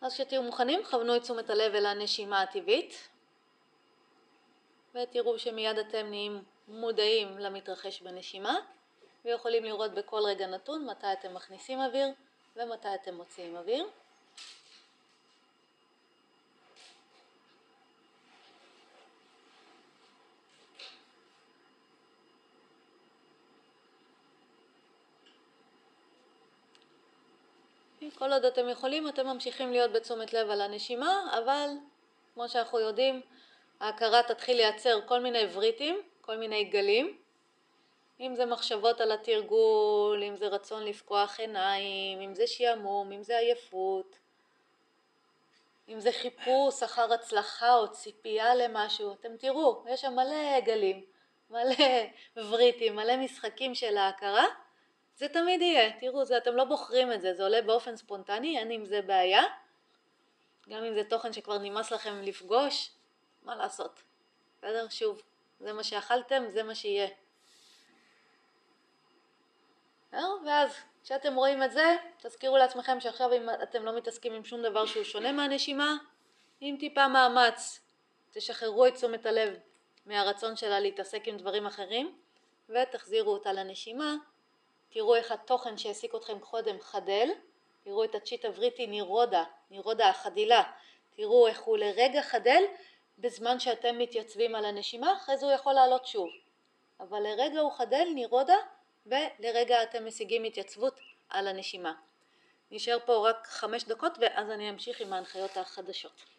אז כשתהיו מוכנים, כוונו את תשומת הלב אל הנשימה הטבעית. ותראו שמיד אתם נהיים מודעים למתרחש בנשימה ויכולים לראות בכל רגע נתון מתי אתם מכניסים אוויר ומתי אתם מוציאים אוויר. כל עוד אתם יכולים אתם ממשיכים להיות בתשומת לב על הנשימה, אבל כמו שאנחנו יודעים ההכרה תתחיל לייצר כל מיני וריטים, כל מיני גלים, אם זה מחשבות על התרגול, אם זה רצון לפקוח עיניים, אם זה שעמום, אם זה עייפות, אם זה חיפוש אחר הצלחה או ציפייה למשהו, אתם תראו, יש שם מלא גלים, מלא וריטים, מלא משחקים של ההכרה, זה תמיד יהיה, תראו, זה, אתם לא בוחרים את זה, זה עולה באופן ספונטני, אין עם זה בעיה, גם אם זה תוכן שכבר נמאס לכם לפגוש, מה לעשות? בסדר? שוב, זה מה שאכלתם, זה מה שיהיה. ואז כשאתם רואים את זה, תזכירו לעצמכם שעכשיו אם אתם לא מתעסקים עם שום דבר שהוא שונה מהנשימה, עם טיפה מאמץ תשחררו את תשומת הלב מהרצון שלה להתעסק עם דברים אחרים ותחזירו אותה לנשימה. תראו איך התוכן שהעסיק אתכם קודם חדל, תראו את הצ'יטה וריטי נירודה, נירודה החדילה, תראו איך הוא לרגע חדל בזמן שאתם מתייצבים על הנשימה, אחרי זה הוא יכול לעלות שוב. אבל לרגע הוא חדל, נירודה, ולרגע אתם משיגים התייצבות על הנשימה. נשאר פה רק חמש דקות ואז אני אמשיך עם ההנחיות החדשות.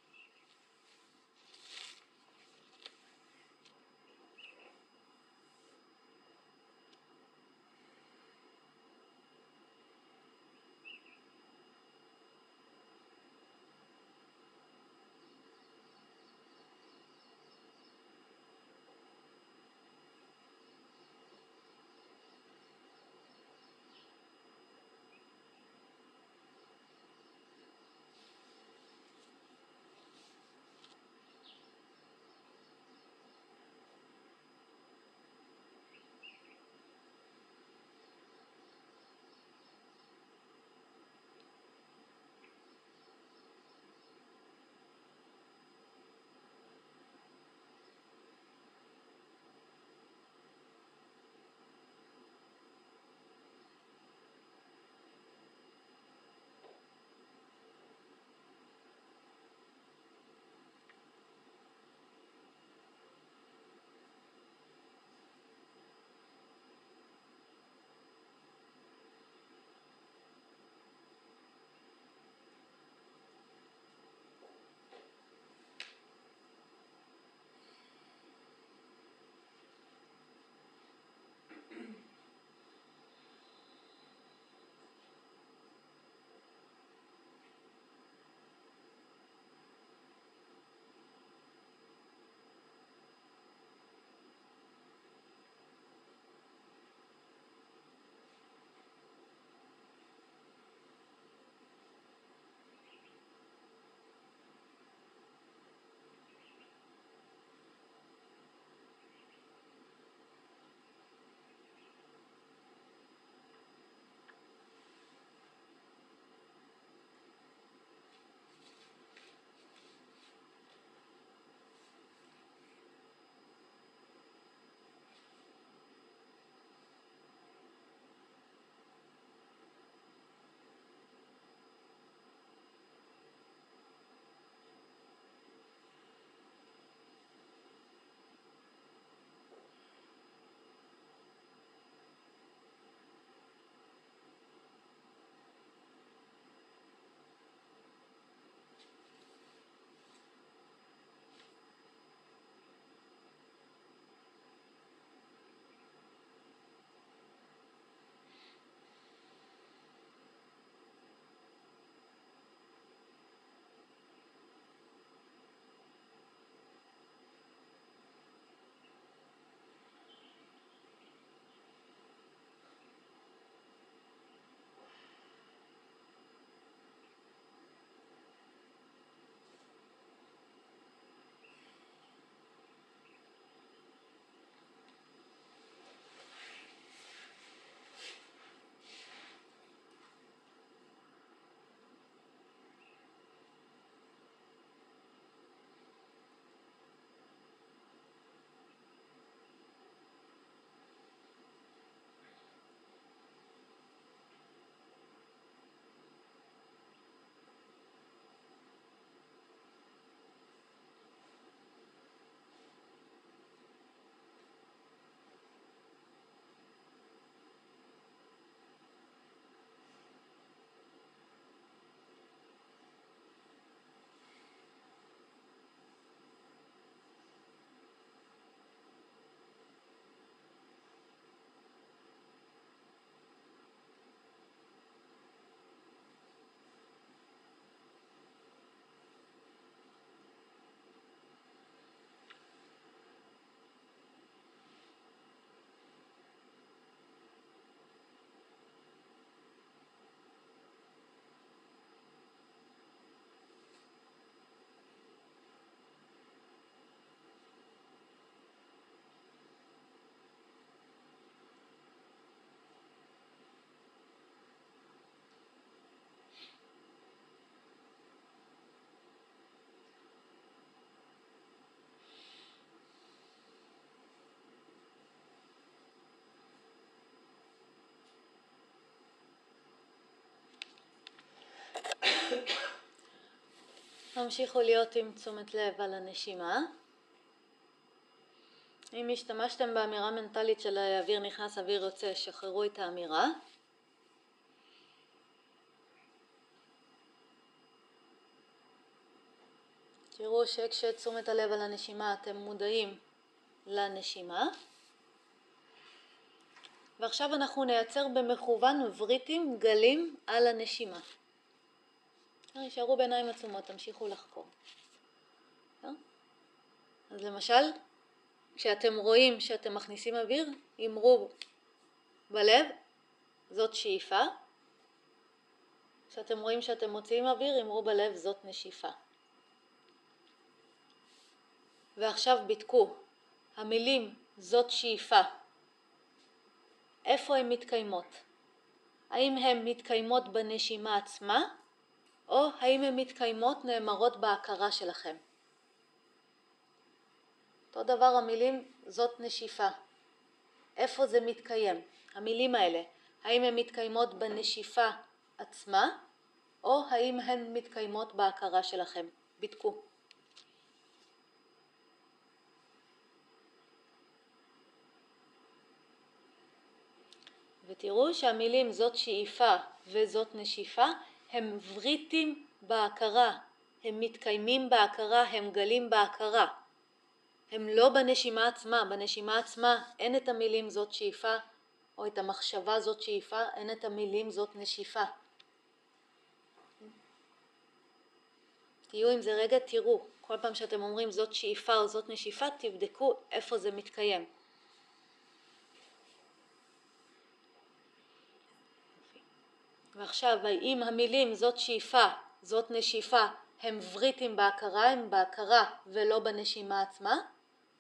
תמשיכו להיות עם תשומת לב על הנשימה. אם השתמשתם באמירה מנטלית של אוויר נכנס, אוויר יוצא, שחררו את האמירה. תראו שכשתשומת הלב על הנשימה אתם מודעים לנשימה. ועכשיו אנחנו נייצר במכוון וריטים גלים על הנשימה. יישארו בעיניים עצומות, תמשיכו לחקור. אז למשל, כשאתם רואים שאתם מכניסים אוויר, אמרו בלב, זאת שאיפה. כשאתם רואים שאתם מוציאים אוויר, אמרו בלב, זאת נשיפה. ועכשיו בדקו, המילים זאת שאיפה, איפה הן מתקיימות? האם הן מתקיימות בנשימה עצמה, או האם הן מתקיימות נאמרות בהכרה שלכם? אותו דבר המילים זאת נשיפה. איפה זה מתקיים? המילים האלה, האם הן מתקיימות בנשיפה עצמה, או האם הן מתקיימות בהכרה שלכם? בדקו. ותראו שהמילים זאת שאיפה וזאת נשיפה הם וריטים בהכרה, הם מתקיימים בהכרה, הם גלים בהכרה. הם לא בנשימה עצמה, בנשימה עצמה אין את המילים זאת שאיפה או את המחשבה זאת שאיפה, אין את המילים זאת נשיפה. תהיו עם זה רגע, תראו, כל פעם שאתם אומרים זאת שאיפה או זאת נשיפה, תבדקו איפה זה מתקיים. ועכשיו, האם המילים זאת שאיפה, זאת נשיפה, הם וריטים בהכרה, הם בהכרה ולא בנשימה עצמה?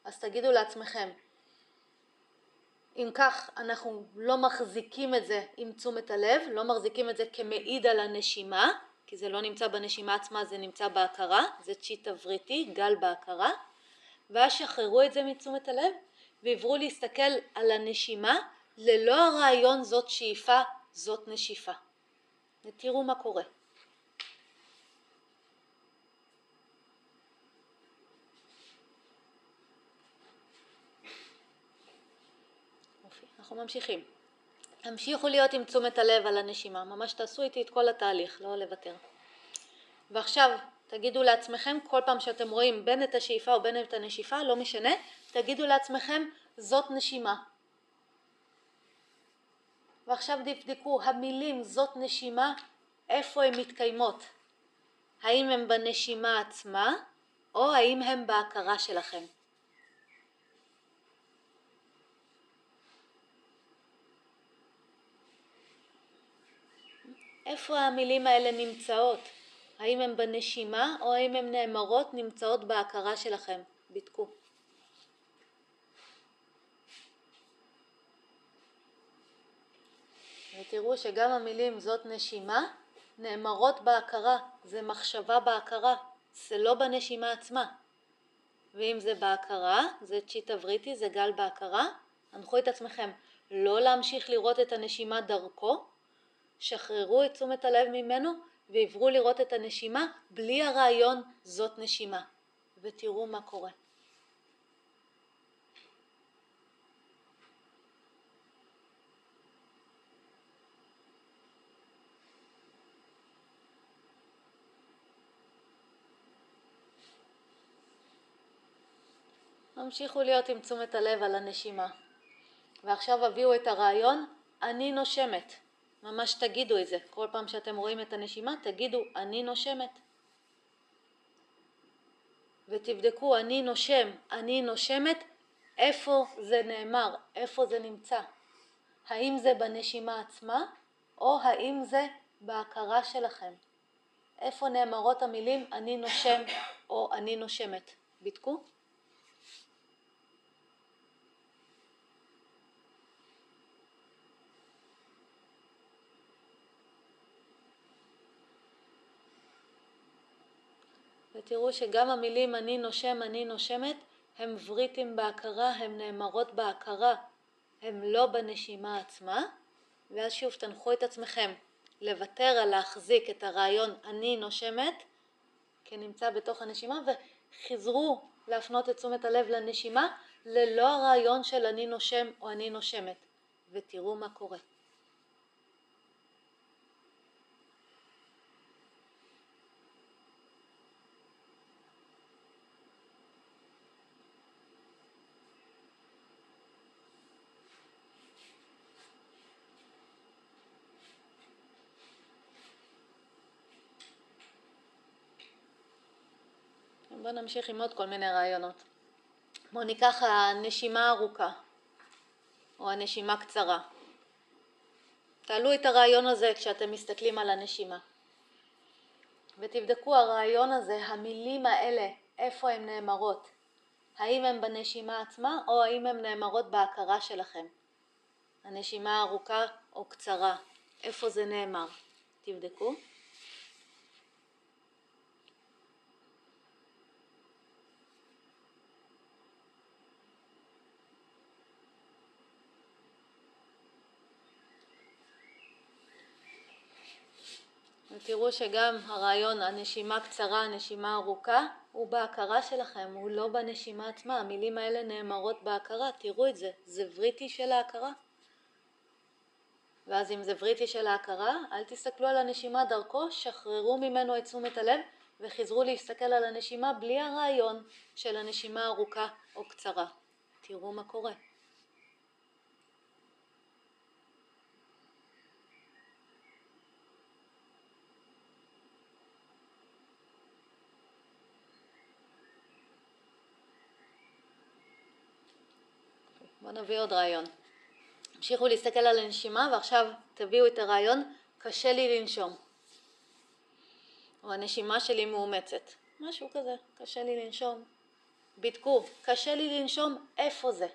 אז תגידו לעצמכם, אם כך אנחנו לא מחזיקים את זה עם תשומת הלב, לא מחזיקים את זה כמעיד על הנשימה, כי זה לא נמצא בנשימה עצמה, זה נמצא בהכרה, זה צ'יטה וריטי, גל בהכרה, ואז שחררו את זה מתשומת הלב ועברו להסתכל על הנשימה ללא הרעיון זאת שאיפה, זאת נשיפה. ותראו מה קורה. אנחנו ממשיכים. תמשיכו להיות עם תשומת הלב על הנשימה, ממש תעשו איתי את כל התהליך, לא לוותר. ועכשיו תגידו לעצמכם, כל פעם שאתם רואים בין את השאיפה או בין את הנשיפה, לא משנה, תגידו לעצמכם, זאת נשימה. ועכשיו תבדקו, המילים זאת נשימה, איפה הן מתקיימות? האם הן בנשימה עצמה, או האם הן בהכרה שלכם? איפה המילים האלה נמצאות? האם הן בנשימה או האם הן נאמרות נמצאות בהכרה שלכם? בדקו. ותראו שגם המילים זאת נשימה נאמרות בהכרה, זה מחשבה בהכרה, זה לא בנשימה עצמה. ואם זה בהכרה, זה צ'יטה וריטי, זה גל בהכרה, הנחו את עצמכם לא להמשיך לראות את הנשימה דרכו, שחררו את תשומת הלב ממנו ועברו לראות את הנשימה בלי הרעיון זאת נשימה, ותראו מה קורה. המשיכו להיות עם תשומת הלב על הנשימה. ועכשיו הביאו את הרעיון, אני נושמת. ממש תגידו את זה. כל פעם שאתם רואים את הנשימה, תגידו, אני נושמת. ותבדקו, אני נושם, אני נושמת, איפה זה נאמר, איפה זה נמצא. האם זה בנשימה עצמה, או האם זה בהכרה שלכם. איפה נאמרות המילים אני נושם או אני נושמת. בדקו. ותראו שגם המילים אני נושם, אני נושמת, הם וריטים בהכרה, הם נאמרות בהכרה, הם לא בנשימה עצמה, ואז שוב תנחו את עצמכם לוותר על להחזיק את הרעיון אני נושמת כנמצא בתוך הנשימה וחזרו להפנות את תשומת הלב לנשימה ללא הרעיון של אני נושם או אני נושמת ותראו מה קורה. בואו נמשיך עם עוד כל מיני רעיונות. בואו ניקח הנשימה ארוכה או הנשימה קצרה. תעלו את הרעיון הזה כשאתם מסתכלים על הנשימה. ותבדקו הרעיון הזה, המילים האלה, איפה הן נאמרות. האם הן בנשימה עצמה או האם הן נאמרות בהכרה שלכם. הנשימה ארוכה או קצרה, איפה זה נאמר. תבדקו. ותראו שגם הרעיון הנשימה קצרה, הנשימה ארוכה, הוא בהכרה שלכם, הוא לא בנשימה עצמה. המילים האלה נאמרות בהכרה, תראו את זה, זה וריטי של ההכרה. ואז אם זה וריטי של ההכרה, אל תסתכלו על הנשימה דרכו, שחררו ממנו את תשומת הלב וחזרו להסתכל על הנשימה בלי הרעיון של הנשימה ארוכה או קצרה. תראו מה קורה. בואו נביא עוד רעיון. המשיכו להסתכל על הנשימה ועכשיו תביאו את הרעיון קשה לי לנשום. או הנשימה שלי מאומצת. משהו כזה, קשה לי לנשום. בדקו, קשה לי לנשום, איפה זה?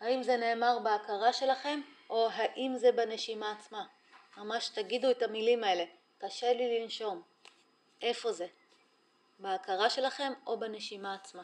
האם זה נאמר בהכרה שלכם או האם זה בנשימה עצמה? ממש תגידו את המילים האלה, קשה לי לנשום. איפה זה? בהכרה שלכם או בנשימה עצמה?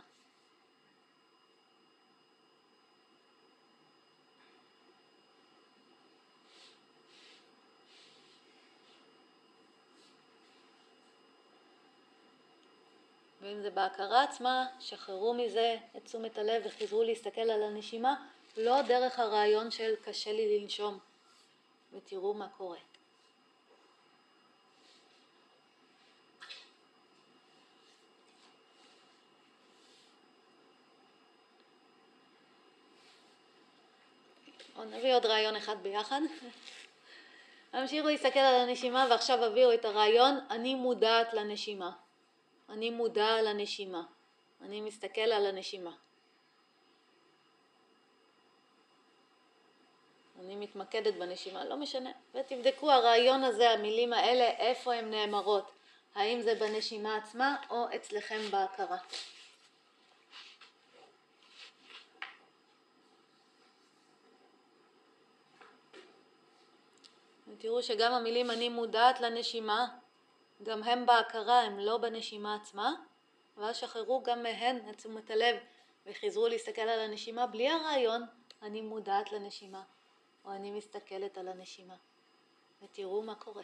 ואם זה בהכרה עצמה, שחררו מזה את תשומת הלב וחזרו להסתכל על הנשימה, לא דרך הרעיון של קשה לי לנשום, ותראו מה קורה. או נביא עוד רעיון אחד ביחד. <laughs> המשיכו להסתכל על הנשימה ועכשיו הביאו את הרעיון אני מודעת לנשימה. אני מודע לנשימה. אני מסתכל על הנשימה. אני מתמקדת בנשימה, לא משנה. ותבדקו הרעיון הזה, המילים האלה, איפה הן נאמרות. האם זה בנשימה עצמה או אצלכם בהכרה. ותראו שגם המילים אני מודעת לנשימה גם הם בהכרה, הם לא בנשימה עצמה, ואז שחררו גם מהן את תשומת הלב וחזרו להסתכל על הנשימה בלי הרעיון אני מודעת לנשימה או אני מסתכלת על הנשימה ותראו מה קורה.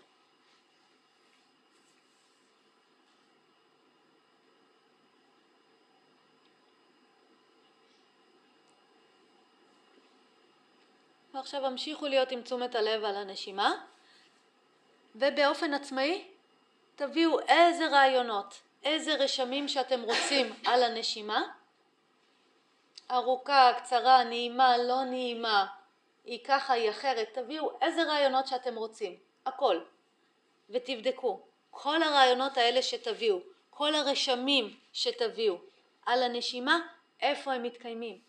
ועכשיו המשיכו להיות עם תשומת הלב על הנשימה ובאופן עצמאי תביאו איזה רעיונות, איזה רשמים שאתם רוצים על הנשימה, ארוכה, קצרה, נעימה, לא נעימה, היא ככה, היא אחרת, תביאו איזה רעיונות שאתם רוצים, הכל, ותבדקו. כל הרעיונות האלה שתביאו, כל הרשמים שתביאו על הנשימה, איפה הם מתקיימים.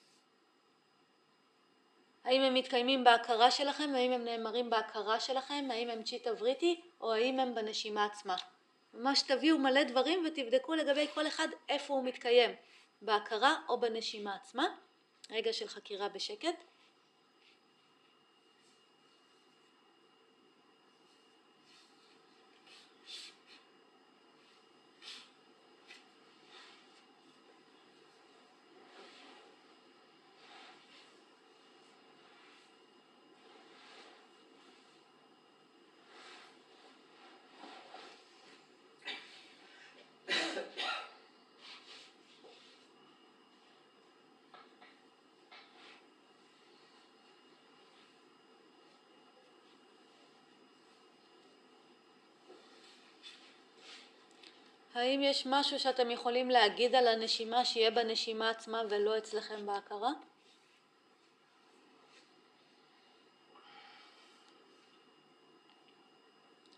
האם הם מתקיימים בהכרה שלכם, האם הם נאמרים בהכרה שלכם, האם הם צ'יטה וריטי או האם הם בנשימה עצמה. ממש תביאו מלא דברים ותבדקו לגבי כל אחד איפה הוא מתקיים, בהכרה או בנשימה עצמה. רגע של חקירה בשקט. האם יש משהו שאתם יכולים להגיד על הנשימה שיהיה בנשימה עצמה ולא אצלכם בהכרה?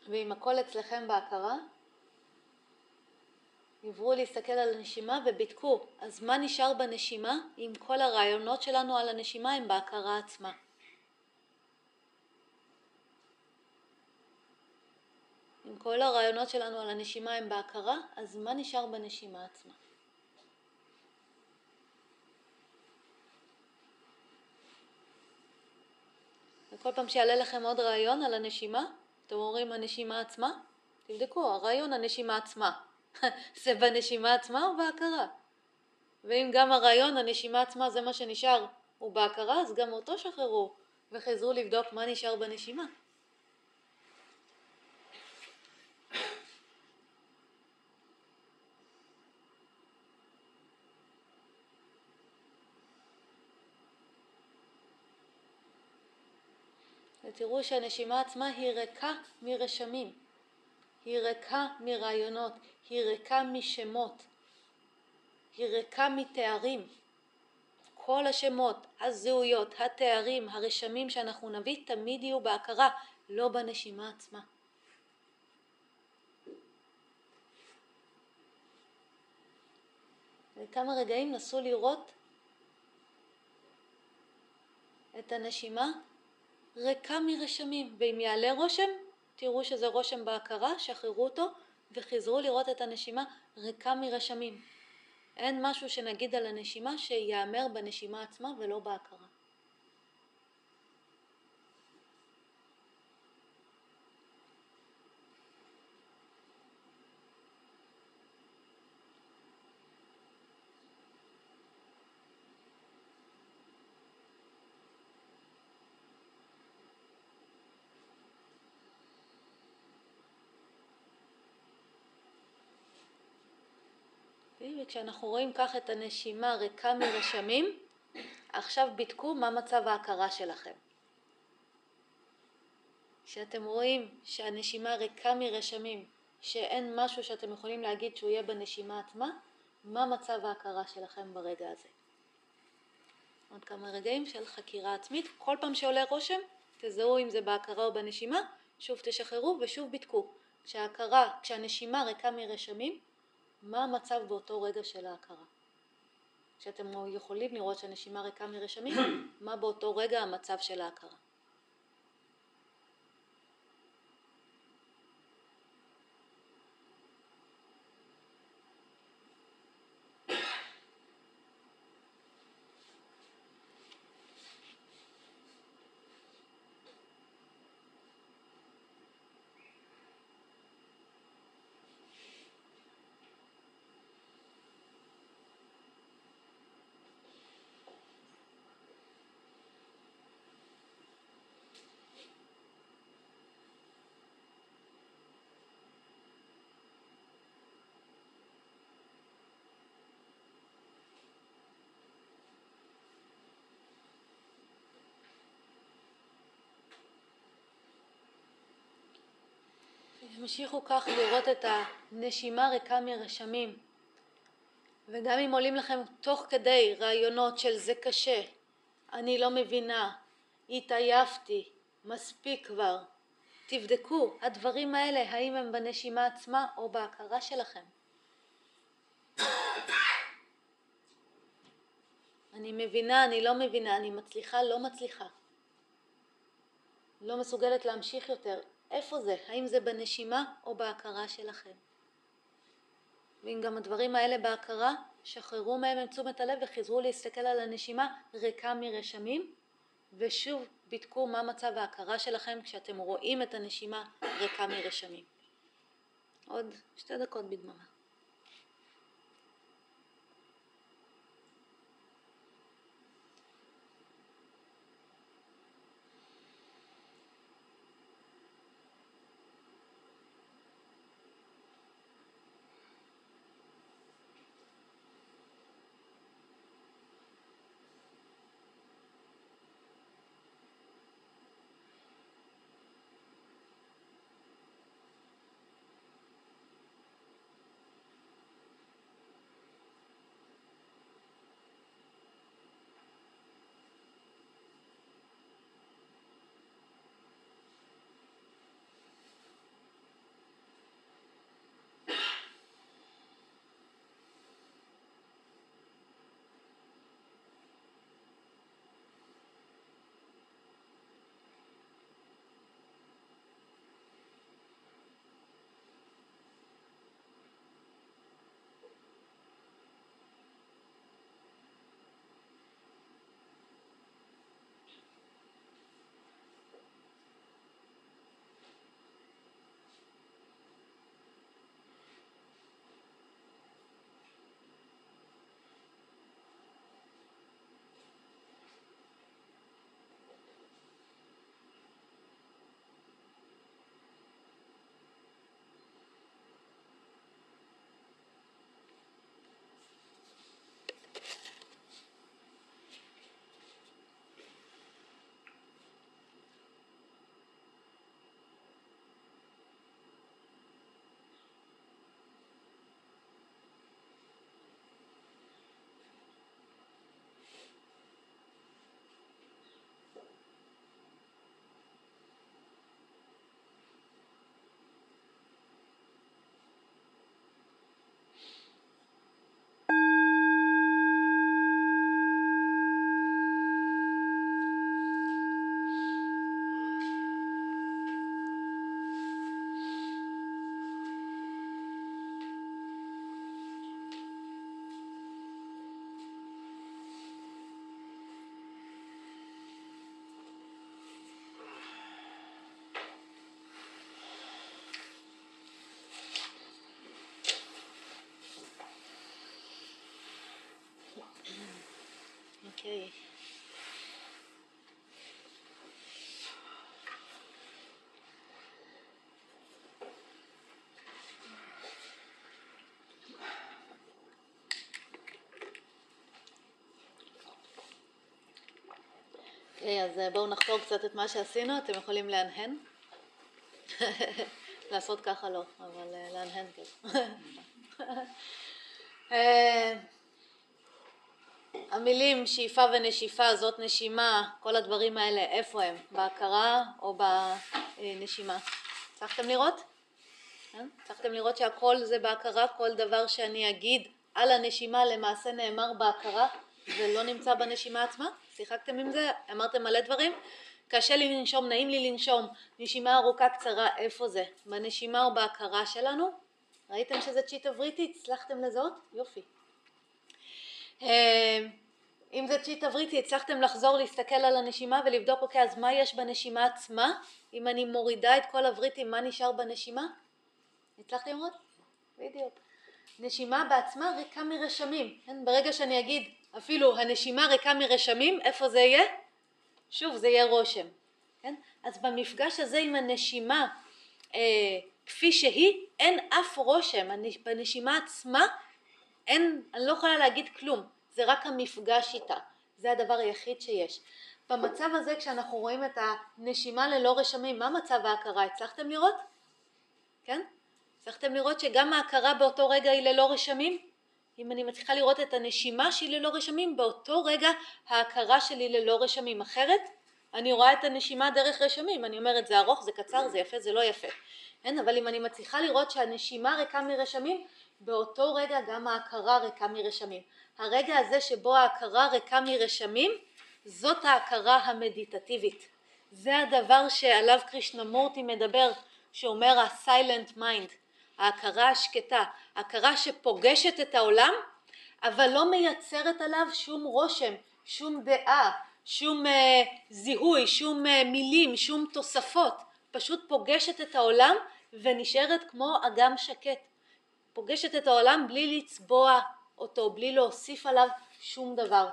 ואם הכל אצלכם בהכרה, עברו להסתכל על הנשימה ובדקו, אז מה נשאר בנשימה אם כל הרעיונות שלנו על הנשימה הם בהכרה עצמה? כל הרעיונות שלנו על הנשימה הם בהכרה, אז מה נשאר בנשימה עצמה? וכל פעם שיעלה לכם עוד רעיון על הנשימה, אתם אומרים הנשימה עצמה, תבדקו, הרעיון הנשימה עצמה. <laughs> זה בנשימה עצמה או בהכרה? ואם גם הרעיון, הנשימה עצמה, זה מה שנשאר, הוא בהכרה, אז גם אותו שחררו וחזרו לבדוק מה נשאר בנשימה. <laughs> ותראו שהנשימה עצמה היא ריקה מרשמים, היא ריקה מרעיונות, היא ריקה משמות, היא ריקה מתארים. כל השמות, הזהויות, התארים, הרשמים שאנחנו נביא תמיד יהיו בהכרה, לא בנשימה עצמה. וכמה רגעים נסו לראות את הנשימה ריקה מרשמים, ואם יעלה רושם, תראו שזה רושם בהכרה, שחררו אותו וחזרו לראות את הנשימה ריקה מרשמים. אין משהו שנגיד על הנשימה שייאמר בנשימה עצמה ולא בהכרה. וכשאנחנו רואים כך את הנשימה ריקה מרשמים, עכשיו בדקו מה מצב ההכרה שלכם. כשאתם רואים שהנשימה ריקה מרשמים, שאין משהו שאתם יכולים להגיד שהוא יהיה בנשימה עצמה, מה מצב ההכרה שלכם ברגע הזה. עוד כמה רגעים של חקירה עצמית, כל פעם שעולה רושם, תזהו אם זה בהכרה או בנשימה, שוב תשחררו ושוב בדקו. כשההכרה, כשהנשימה ריקה מרשמים, מה המצב באותו רגע של ההכרה. כשאתם יכולים לראות שהנשימה ריקה מרשמים, מה באותו רגע המצב של ההכרה. המשיכו כך לראות את הנשימה ריקה מרשמים. וגם אם עולים לכם תוך כדי רעיונות של זה קשה, אני לא מבינה, התעייפתי, מספיק כבר, תבדקו, הדברים האלה, האם הם בנשימה עצמה או בהכרה שלכם. אני מבינה, אני לא מבינה, אני מצליחה, לא מצליחה. לא מסוגלת להמשיך יותר. איפה זה? האם זה בנשימה או בהכרה שלכם? ואם גם הדברים האלה בהכרה, שחררו מהם את תשומת הלב וחזרו להסתכל על הנשימה ריקה מרשמים, ושוב בדקו מה מצב ההכרה שלכם כשאתם רואים את הנשימה ריקה מרשמים. עוד שתי דקות בדממה. אוקיי. אוקיי, אז אה, בואו נחקור קצת את מה שעשינו, אתם יכולים להנהן. <laughs> לעשות ככה לא, אבל אה, להנהן כן. <laughs> אה, המילים שאיפה ונשיפה, זאת נשימה, כל הדברים האלה, איפה הם? בהכרה או בנשימה? הצלחתם לראות? הצלחתם לראות שהכל זה בהכרה, כל דבר שאני אגיד על הנשימה למעשה נאמר בהכרה ולא נמצא בנשימה עצמה? שיחקתם עם זה? אמרתם מלא דברים? קשה לי לנשום, נעים לי לנשום, נשימה ארוכה קצרה, איפה זה? בנשימה או בהכרה שלנו? ראיתם שזה צ'יט אבריטי? הצלחתם לזהות? יופי. אם זה צ'יט אבריטי, הצלחתם לחזור להסתכל על הנשימה ולבדוק, אוקיי, אז מה יש בנשימה עצמה? אם אני מורידה את כל הבריטים, מה נשאר בנשימה? הצלחתם לראות? בדיוק. נשימה בעצמה ריקה מרשמים. כן? ברגע שאני אגיד אפילו הנשימה ריקה מרשמים, איפה זה יהיה? שוב, זה יהיה רושם. כן? אז במפגש הזה עם הנשימה אה, כפי שהיא, אין אף רושם. בנשימה עצמה אין, אני לא יכולה להגיד כלום. זה רק המפגש איתה. זה הדבר היחיד שיש. במצב הזה כשאנחנו רואים את הנשימה ללא רשמים, מה מצב ההכרה? הצלחתם לראות? כן? הצלחתם לראות שגם ההכרה באותו רגע היא ללא רשמים? אם אני מצליחה לראות את הנשימה שהיא ללא רשמים, באותו רגע ההכרה שלי ללא רשמים. אחרת אני רואה את הנשימה דרך רשמים, אני אומרת זה ארוך, זה קצר, זה יפה, זה לא יפה. כן? אבל אם אני מצליחה לראות שהנשימה ריקה מרשמים, באותו רגע גם ההכרה ריקה מרשמים. הרגע הזה שבו ההכרה ריקה מרשמים, זאת ההכרה המדיטטיבית. זה הדבר שעליו קרישנמורטי מדבר, שאומר ה-silent mind, ההכרה השקטה, הכרה שפוגשת את העולם, אבל לא מייצרת עליו שום רושם, שום דעה, שום uh, זיהוי, שום uh, מילים, שום תוספות, פשוט פוגשת את העולם ונשארת כמו אגם שקט. פוגשת את העולם בלי לצבוע אותו, בלי להוסיף עליו שום דבר.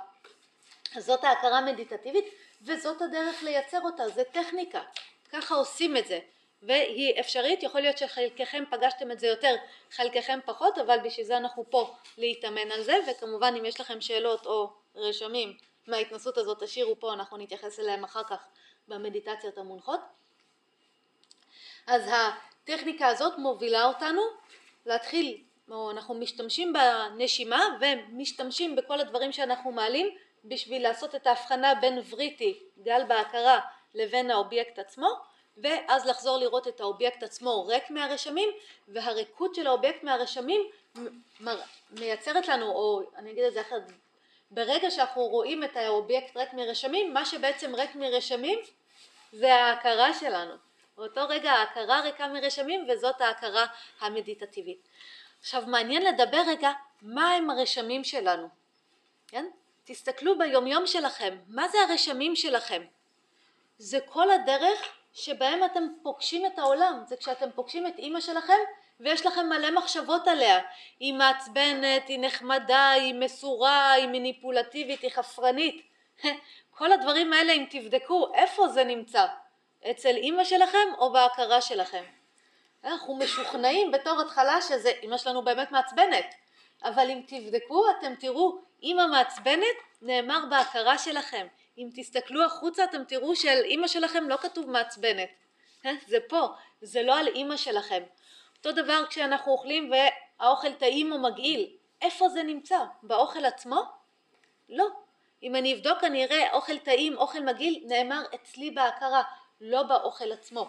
אז זאת ההכרה המדיטטיבית וזאת הדרך לייצר אותה, זה טכניקה, ככה עושים את זה. והיא אפשרית, יכול להיות שחלקכם פגשתם את זה יותר, חלקכם פחות, אבל בשביל זה אנחנו פה להתאמן על זה, וכמובן אם יש לכם שאלות או רשמים מההתנסות הזאת תשאירו פה, אנחנו נתייחס אליהם אחר כך במדיטציות המונחות. אז הטכניקה הזאת מובילה אותנו להתחיל, או אנחנו משתמשים בנשימה ומשתמשים בכל הדברים שאנחנו מעלים בשביל לעשות את ההבחנה בין וריטי, גל בהכרה, לבין האובייקט עצמו, ואז לחזור לראות את האובייקט עצמו ריק מהרשמים, והריקות של האובייקט מהרשמים מייצרת לנו, או אני אגיד את זה אחרת, ברגע שאנחנו רואים את האובייקט ריק מרשמים, מה שבעצם ריק מרשמים זה ההכרה שלנו. באותו רגע ההכרה ריקה מרשמים וזאת ההכרה המדיטטיבית. עכשיו מעניין לדבר רגע מה הם הרשמים שלנו, כן? תסתכלו ביומיום שלכם, מה זה הרשמים שלכם? זה כל הדרך שבהם אתם פוגשים את העולם, זה כשאתם פוגשים את אימא שלכם ויש לכם מלא מחשבות עליה, היא מעצבנת, היא נחמדה, היא מסורה, היא מניפולטיבית, היא חפרנית, <laughs> כל הדברים האלה אם תבדקו איפה זה נמצא, אצל אימא שלכם או בהכרה שלכם. אנחנו משוכנעים בתור התחלה שזה אימא שלנו באמת מעצבנת, אבל אם תבדקו אתם תראו אימא מעצבנת נאמר בהכרה שלכם, אם תסתכלו החוצה אתם תראו שעל אימא שלכם לא כתוב מעצבנת, אה? זה פה, זה לא על אימא שלכם. אותו דבר כשאנחנו אוכלים והאוכל טעים או מגעיל, איפה זה נמצא? באוכל עצמו? לא. אם אני אבדוק אני אראה אוכל טעים, אוכל מגעיל, נאמר אצלי בהכרה, לא באוכל עצמו.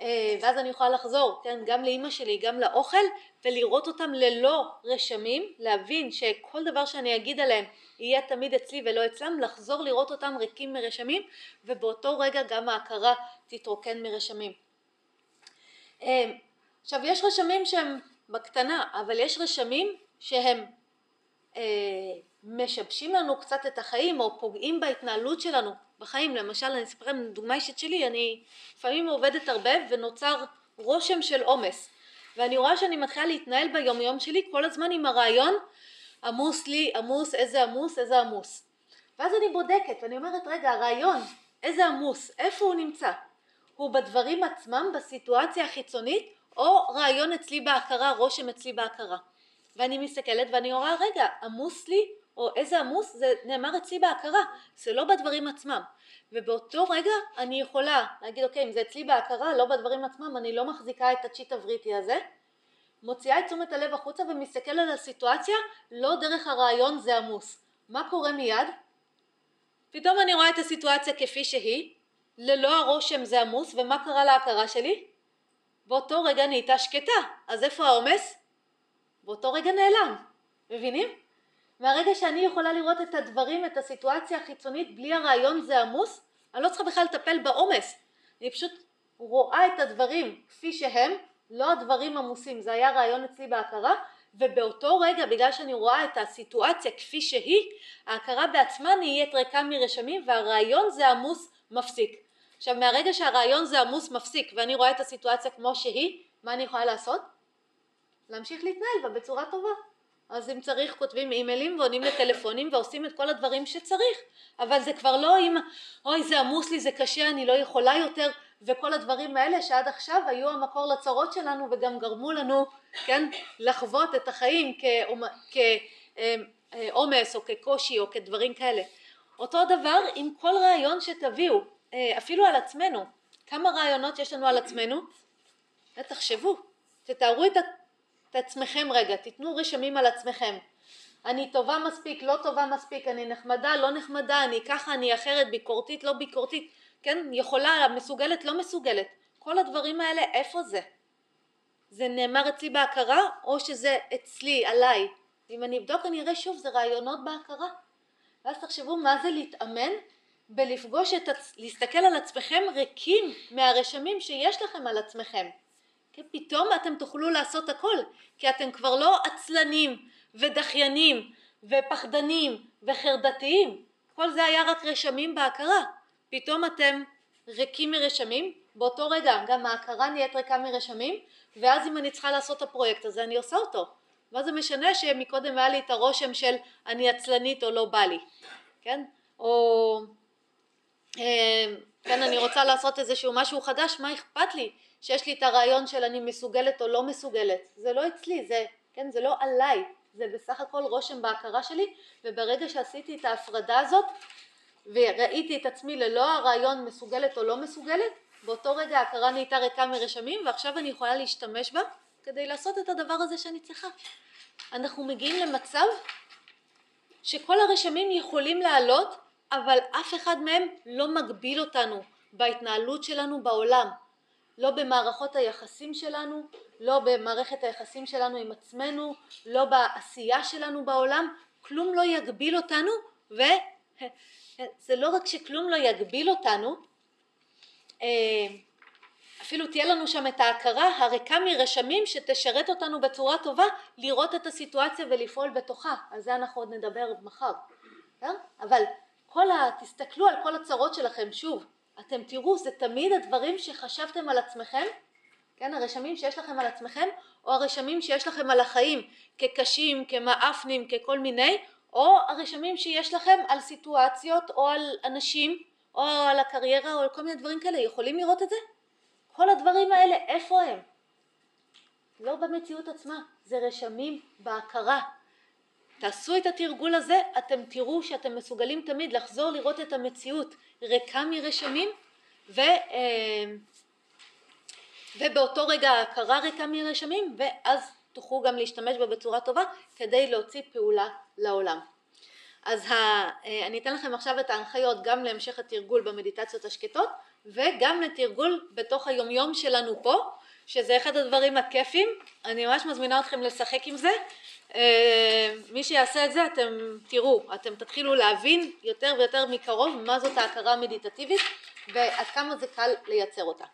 אה, ואז אני יכולה לחזור, כן, גם לאימא שלי, גם לאוכל, ולראות אותם ללא רשמים, להבין שכל דבר שאני אגיד עליהם יהיה תמיד אצלי ולא אצלם, לחזור לראות אותם ריקים מרשמים, ובאותו רגע גם ההכרה תתרוקן מרשמים. אה, עכשיו יש רשמים שהם בקטנה, אבל יש רשמים שהם אה, משבשים לנו קצת את החיים או פוגעים בהתנהלות שלנו בחיים, למשל אני אספר לכם דוגמה אישית שלי, אני לפעמים עובדת הרבה ונוצר רושם של עומס. ואני רואה שאני מתחילה להתנהל ביומיום שלי כל הזמן עם הרעיון עמוס לי, עמוס, איזה עמוס, איזה עמוס. ואז אני בודקת ואני אומרת רגע הרעיון איזה עמוס איפה הוא נמצא? הוא בדברים עצמם בסיטואציה החיצונית או רעיון אצלי בהכרה רושם אצלי בהכרה? ואני מסתכלת ואני רואה רגע עמוס לי או איזה עמוס זה נאמר אצלי בהכרה זה לא בדברים עצמם ובאותו רגע אני יכולה להגיד אוקיי אם זה אצלי בהכרה לא בדברים עצמם אני לא מחזיקה את הצ'יט הבריטי הזה מוציאה את תשומת הלב החוצה ומסתכל על הסיטואציה לא דרך הרעיון זה עמוס מה קורה מיד? פתאום אני רואה את הסיטואציה כפי שהיא ללא הרושם זה עמוס ומה קרה להכרה שלי? באותו רגע נהייתה שקטה אז איפה העומס? באותו רגע נעלם מבינים? מהרגע שאני יכולה לראות את הדברים, את הסיטואציה החיצונית בלי הרעיון זה עמוס, אני לא צריכה בכלל לטפל בעומס, אני פשוט רואה את הדברים כפי שהם, לא הדברים עמוסים, זה היה רעיון אצלי בהכרה, ובאותו רגע בגלל שאני רואה את הסיטואציה כפי שהיא, ההכרה בעצמה נהיית ריקה מרשמים והרעיון זה עמוס מפסיק. עכשיו מהרגע שהרעיון זה עמוס מפסיק ואני רואה את הסיטואציה כמו שהיא, מה אני יכולה לעשות? להמשיך להתנהל בה בצורה טובה. אז אם צריך כותבים אימיילים ועונים לטלפונים ועושים את כל הדברים שצריך. אבל זה כבר לא אם אוי זה עמוס לי זה קשה אני לא יכולה יותר. וכל הדברים האלה שעד עכשיו היו המקור לצרות שלנו וגם גרמו לנו כן לחוות את החיים כעומס או כקושי או כדברים כאלה. אותו דבר עם כל רעיון שתביאו אפילו על עצמנו. כמה רעיונות יש לנו על עצמנו? תחשבו תתארו את את עצמכם רגע, תיתנו רשמים על עצמכם. אני טובה מספיק, לא טובה מספיק, אני נחמדה, לא נחמדה, אני ככה, אני אחרת, ביקורתית, לא ביקורתית, כן, יכולה, מסוגלת, לא מסוגלת. כל הדברים האלה, איפה זה? זה נאמר אצלי בהכרה, או שזה אצלי, עליי? אם אני אבדוק אני אראה שוב, זה רעיונות בהכרה. ואז תחשבו מה זה להתאמן בלפגוש את, להסתכל על עצמכם ריקים מהרשמים שיש לכם על עצמכם. כי פתאום אתם תוכלו לעשות הכל, כי אתם כבר לא עצלנים ודחיינים ופחדנים וחרדתיים, כל זה היה רק רשמים בהכרה, פתאום אתם ריקים מרשמים, באותו רגע גם ההכרה נהיית ריקה מרשמים, ואז אם אני צריכה לעשות את הפרויקט הזה אני עושה אותו, ואז זה משנה שמקודם היה לי את הרושם של אני עצלנית או לא בא לי, כן? או אה, כן אני רוצה לעשות איזשהו משהו חדש, מה אכפת לי שיש לי את הרעיון של אני מסוגלת או לא מסוגלת, זה לא אצלי, זה, כן, זה לא עליי, זה בסך הכל רושם בהכרה שלי, וברגע שעשיתי את ההפרדה הזאת וראיתי את עצמי ללא הרעיון מסוגלת או לא מסוגלת, באותו רגע ההכרה נהייתה ריקה מרשמים ועכשיו אני יכולה להשתמש בה כדי לעשות את הדבר הזה שאני צריכה. אנחנו מגיעים למצב שכל הרשמים יכולים לעלות אבל אף אחד מהם לא מגביל אותנו בהתנהלות שלנו בעולם. לא במערכות היחסים שלנו, לא במערכת היחסים שלנו עם עצמנו, לא בעשייה שלנו בעולם, כלום לא יגביל אותנו וזה <laughs> לא רק שכלום לא יגביל אותנו, אה, אפילו תהיה לנו שם את ההכרה הריקה מרשמים שתשרת אותנו בצורה טובה לראות את הסיטואציה ולפעול בתוכה, על זה אנחנו עוד נדבר מחר, כן? אבל כל ה... תסתכלו על כל הצרות שלכם שוב אתם תראו זה תמיד הדברים שחשבתם על עצמכם, כן הרשמים שיש לכם על עצמכם או הרשמים שיש לכם על החיים כקשים, כמאפנים, ככל מיני או הרשמים שיש לכם על סיטואציות או על אנשים או על הקריירה או על כל מיני דברים כאלה, יכולים לראות את זה? כל הדברים האלה איפה הם? לא במציאות עצמה, זה רשמים בהכרה. תעשו את התרגול הזה, אתם תראו שאתם מסוגלים תמיד לחזור לראות את המציאות ריקה מרשמים ו, אה, ובאותו רגע ההכרה ריקה מרשמים ואז תוכלו גם להשתמש בה בצורה טובה כדי להוציא פעולה לעולם. אז ה, אה, אני אתן לכם עכשיו את ההנחיות גם להמשך התרגול במדיטציות השקטות וגם לתרגול בתוך היומיום שלנו פה שזה אחד הדברים הכיפים, אני ממש מזמינה אתכם לשחק עם זה מי שיעשה את זה אתם תראו, אתם תתחילו להבין יותר ויותר מקרוב מה זאת ההכרה המדיטטיבית ועד כמה זה קל לייצר אותה.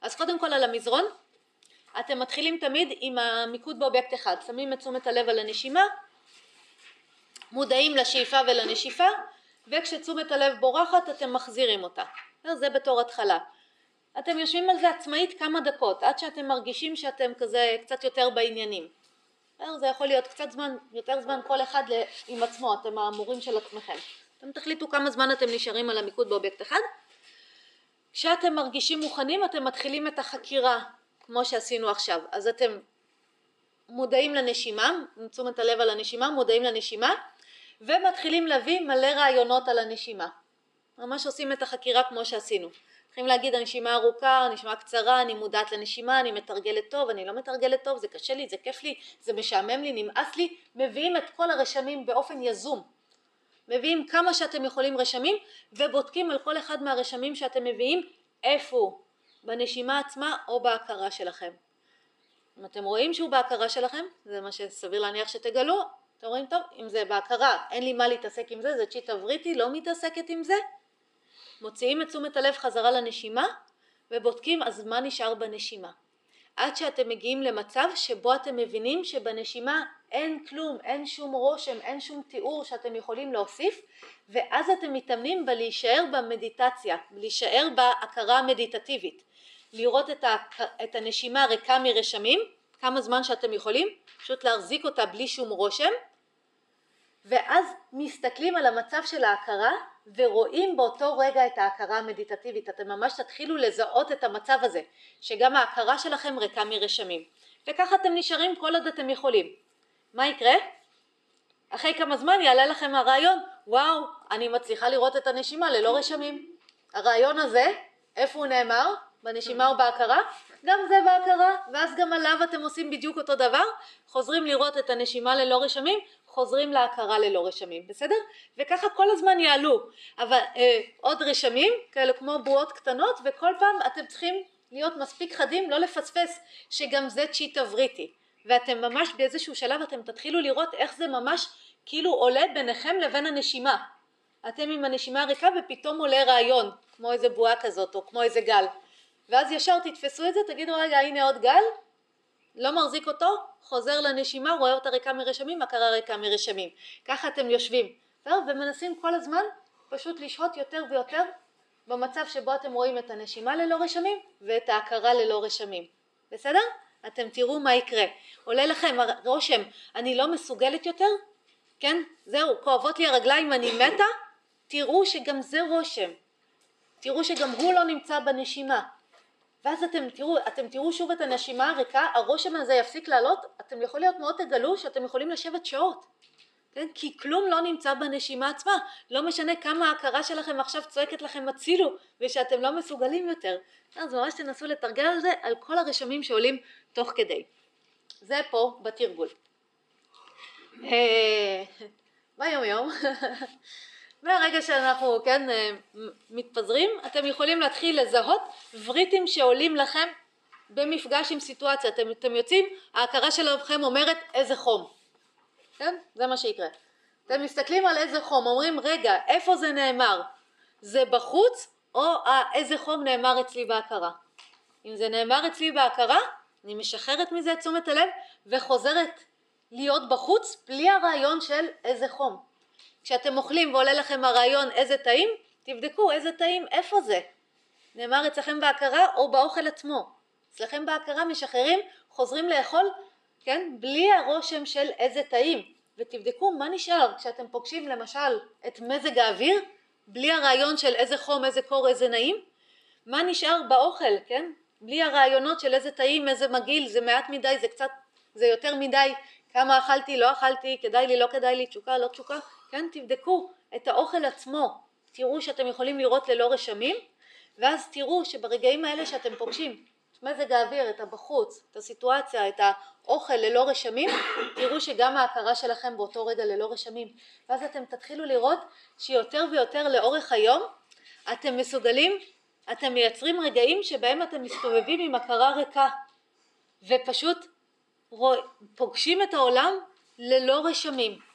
אז קודם כל על המזרון, אתם מתחילים תמיד עם המיקוד באובייקט אחד, שמים את תשומת הלב על הנשימה, מודעים לשאיפה ולנשיפה וכשתשומת הלב בורחת אתם מחזירים אותה, זה בתור התחלה. אתם יושבים על זה עצמאית כמה דקות עד שאתם מרגישים שאתם כזה קצת יותר בעניינים. זה יכול להיות קצת זמן, יותר זמן כל אחד עם עצמו, אתם המורים של עצמכם. אתם תחליטו כמה זמן אתם נשארים על המיקוד באובייקט אחד. כשאתם מרגישים מוכנים אתם מתחילים את החקירה כמו שעשינו עכשיו. אז אתם מודעים לנשימה, תשומת הלב על הנשימה, מודעים לנשימה ומתחילים להביא מלא רעיונות על הנשימה. ממש עושים את החקירה כמו שעשינו. צריכים להגיד הנשימה ארוכה, הנשימה קצרה, אני מודעת לנשימה, אני מתרגלת טוב, אני לא מתרגלת טוב, זה קשה לי, זה כיף לי, זה משעמם לי, נמאס לי, מביאים את כל הרשמים באופן יזום. מביאים כמה שאתם יכולים רשמים ובודקים על כל אחד מהרשמים שאתם מביאים איפה הוא, בנשימה עצמה או בהכרה שלכם. אם אתם רואים שהוא בהכרה שלכם, זה מה שסביר להניח שתגלו, אתם רואים טוב, אם זה בהכרה, אין לי מה להתעסק עם זה, זה צ'יטה וריטי, לא מתעסקת עם זה, מוציאים את תשומת הלב חזרה לנשימה ובודקים אז מה נשאר בנשימה. עד שאתם מגיעים למצב שבו אתם מבינים שבנשימה אין כלום, אין שום רושם, אין שום תיאור שאתם יכולים להוסיף ואז אתם מתאמנים בלהישאר במדיטציה, להישאר בהכרה המדיטטיבית, לראות את, ה, את הנשימה ריקה מרשמים, כמה זמן שאתם יכולים, פשוט להחזיק אותה בלי שום רושם ואז מסתכלים על המצב של ההכרה ורואים באותו רגע את ההכרה המדיטטיבית, אתם ממש תתחילו לזהות את המצב הזה, שגם ההכרה שלכם ריקה מרשמים. וככה אתם נשארים כל עוד אתם יכולים. מה יקרה? אחרי כמה זמן יעלה לכם הרעיון, וואו, אני מצליחה לראות את הנשימה ללא רשמים. הרעיון הזה, איפה הוא נאמר? בנשימה או בהכרה? גם זה בהכרה, ואז גם עליו אתם עושים בדיוק אותו דבר, חוזרים לראות את הנשימה ללא רשמים, חוזרים להכרה ללא רשמים, בסדר? וככה כל הזמן יעלו, אבל אה, עוד רשמים, כאלה כמו בועות קטנות, וכל פעם אתם צריכים להיות מספיק חדים, לא לפספס שגם זה צ'יטה וריטי, ואתם ממש באיזשהו שלב אתם תתחילו לראות איך זה ממש כאילו עולה ביניכם לבין הנשימה. אתם עם הנשימה הריקה ופתאום עולה רעיון, כמו איזה בועה כזאת או כמו איזה גל. ואז ישר תתפסו את זה, תגידו רגע הנה עוד גל, לא מחזיק אותו, חוזר לנשימה, רואה אותה ריקה מרשמים, הכרה ריקה מרשמים. ככה אתם יושבים, טוב, ומנסים כל הזמן פשוט לשהות יותר ויותר במצב שבו אתם רואים את הנשימה ללא רשמים ואת ההכרה ללא רשמים. בסדר? אתם תראו מה יקרה. עולה לכם רושם, אני לא מסוגלת יותר? כן? זהו, כואבות לי הרגליים, אני מתה? תראו שגם זה רושם. תראו שגם הוא לא נמצא בנשימה. ואז אתם תראו, אתם תראו שוב את הנשימה הריקה, הרושם הזה יפסיק לעלות, אתם יכול להיות מאוד תגלו שאתם יכולים לשבת שעות, כן? כי כלום לא נמצא בנשימה עצמה, לא משנה כמה ההכרה שלכם עכשיו צועקת לכם הצילו ושאתם לא מסוגלים יותר, אז ממש תנסו לתרגל על זה, על כל הרשמים שעולים תוך כדי. זה פה בתרגול. אה, <laughs> ביום יום <laughs> מהרגע שאנחנו, כן, אה, מתפזרים, אתם יכולים להתחיל לזהות וריטים שעולים לכם במפגש עם סיטואציה. אתם, אתם יוצאים, ההכרה שלכם אומרת איזה חום. כן? זה מה שיקרה. אתם מסתכלים על איזה חום, אומרים רגע, איפה זה נאמר? זה בחוץ או איזה חום נאמר אצלי בהכרה? אם זה נאמר אצלי בהכרה, אני משחררת מזה את תשומת הלב וחוזרת להיות בחוץ בלי הרעיון של איזה חום. כשאתם אוכלים ועולה לכם הרעיון איזה טעים, תבדקו איזה טעים, איפה זה? נאמר אצלכם בהכרה או באוכל עצמו. אצלכם בהכרה משחררים, חוזרים לאכול, כן? בלי הרושם של איזה טעים. ותבדקו מה נשאר כשאתם פוגשים למשל את מזג האוויר, בלי הרעיון של איזה חום, איזה קור, איזה נעים. מה נשאר באוכל, כן? בלי הרעיונות של איזה טעים, איזה מגעיל, זה מעט מדי, זה קצת, זה יותר מדי, כמה אכלתי, לא אכלתי, כדאי לי, לא כדאי לי, תשוקה, לא תשוקה. כן, תבדקו את האוכל עצמו, תראו שאתם יכולים לראות ללא רשמים, ואז תראו שברגעים האלה שאתם פוגשים את מזג האוויר, את הבחוץ, את הסיטואציה, את האוכל ללא רשמים, תראו שגם ההכרה שלכם באותו רגע ללא רשמים. ואז אתם תתחילו לראות שיותר ויותר לאורך היום אתם מסוגלים, אתם מייצרים רגעים שבהם אתם מסתובבים עם הכרה ריקה, ופשוט פוגשים את העולם ללא רשמים.